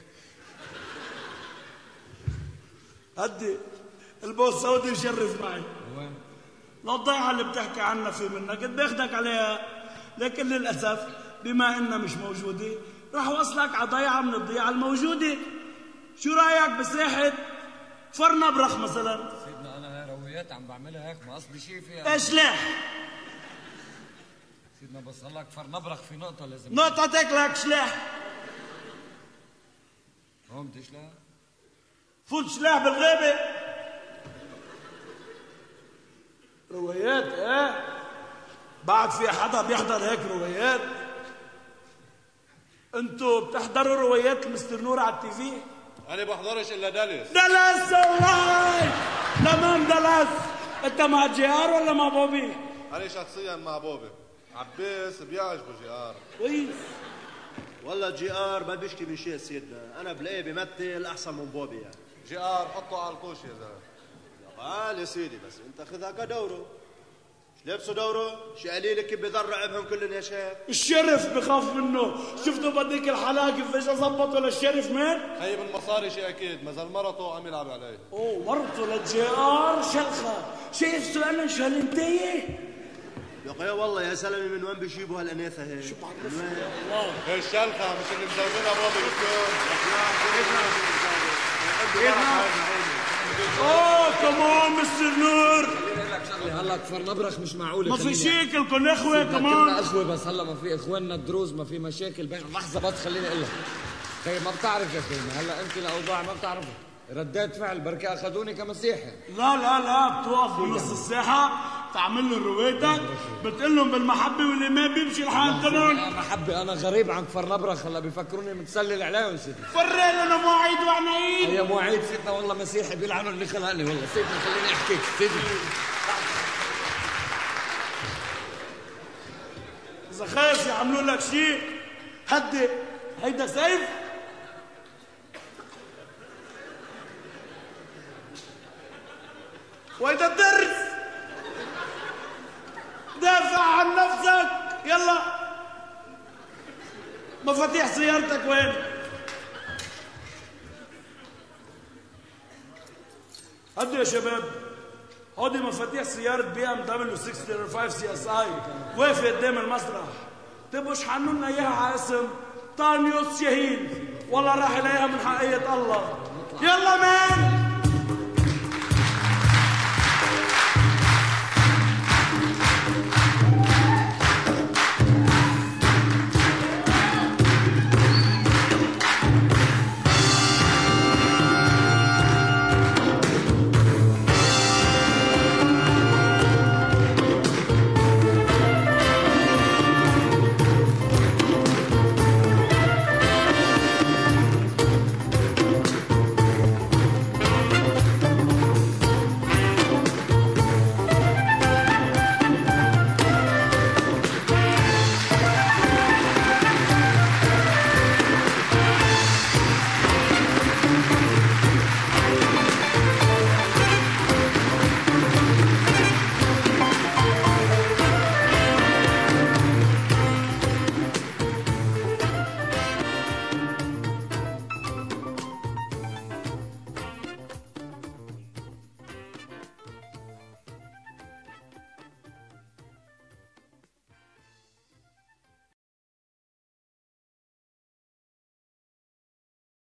هدي البوس سعودي يشرف معي. لو الضيعة اللي بتحكي عنها في منها كنت باخدك عليها. لكن للأسف بما إنها مش موجودة راح وصلك على ضيعة من الضيعة الموجودة. شو رأيك بساحة فرن أبرخ مثلا. سيدنا أنا رويات عم بعملها هيك ما قصدي شيء فيها. إيش ليه؟ سيدنا بس هلأ كفر نبرخ في نقطة لازم. نقطة تاكلك شلاح هون بتشلح؟ فوت شلاح بالغابة روايات إيه بعد في حدا بيحضر هيك روايات. أنتوا بتحضروا روايات مستر نور على ال TV؟ أنا بحضرش إلا Dallas. Dallas all right تمام Dallas. أنت مع JR ولا مع Bobby؟ أنا شخصيا مع Bobby. عباس بيعجبه JR كويس. والله JR ما بيشكي من شيء سيدنا. أنا بلاقيه بيمثل أحسن من Bobby يعني. JR حطه على الكوش يا زلمة. قال يا سيدي بس انت خذها كدوره لابسه دوره شي قليل كيف بيضرع بهم كلهم يا شيخ. الشرف بخاف منه. شفتوا بديك الحلاقة؟ كيفاش ظبطوا للشرف مين؟ خيب المصاري شيء أكيد. ما زال مرته عم يلعب عليه. اوه مرته لل JR شلخة. شايف سؤال شو هالانتيه يا والله يا سلامي من وين بيجيبوا هالاناثه هيك؟ شو هي الشلخة مش اللي مزودينها بوبي اوه كمان مستر نور هلا كفر نبرخ مش معقولة ما في خليني- شي كلكم إخوة كمان إخوة بس هلا ما في إخواننا الدروز ما في مشاكل. بين لحظة بس خليني أقول لك. خي ما بتعرف يا أخوي هلا أنت الاوضاع ما بتعرفها ردات فعل بركي أخذوني كمسيحي. لا لا لا بتوقف بنص الساحة تعمل لهم رويتك بتقول لهم بالمحبة والإيمان بيمشي الحال تمام محبة أنا غريب عن كفر نبرخ هلا بيفكروني متسلل عليهم سيدي. فري لنا مواعيد وعنايد يا مواعيد سيدنا والله مسيحي بيلعنوا اللي خلقني والله سيدنا خليني أحكيك سيدنا إذا خايف يعملوا لك شيء هدي هيدا سيف. وهيدا الدرس. دافع عن نفسك. يلا. مفاتيح سيارتك وين؟ هدوا يا شباب. هودي مفاتيح سيارة بي إم دبليو 605 سي إس آي. واقفة قدام المسرح. تبقوا اشحنوا لنا اياها على اسم طانيوس شاهين والله راح الاقيها من حقية الله. يلا مان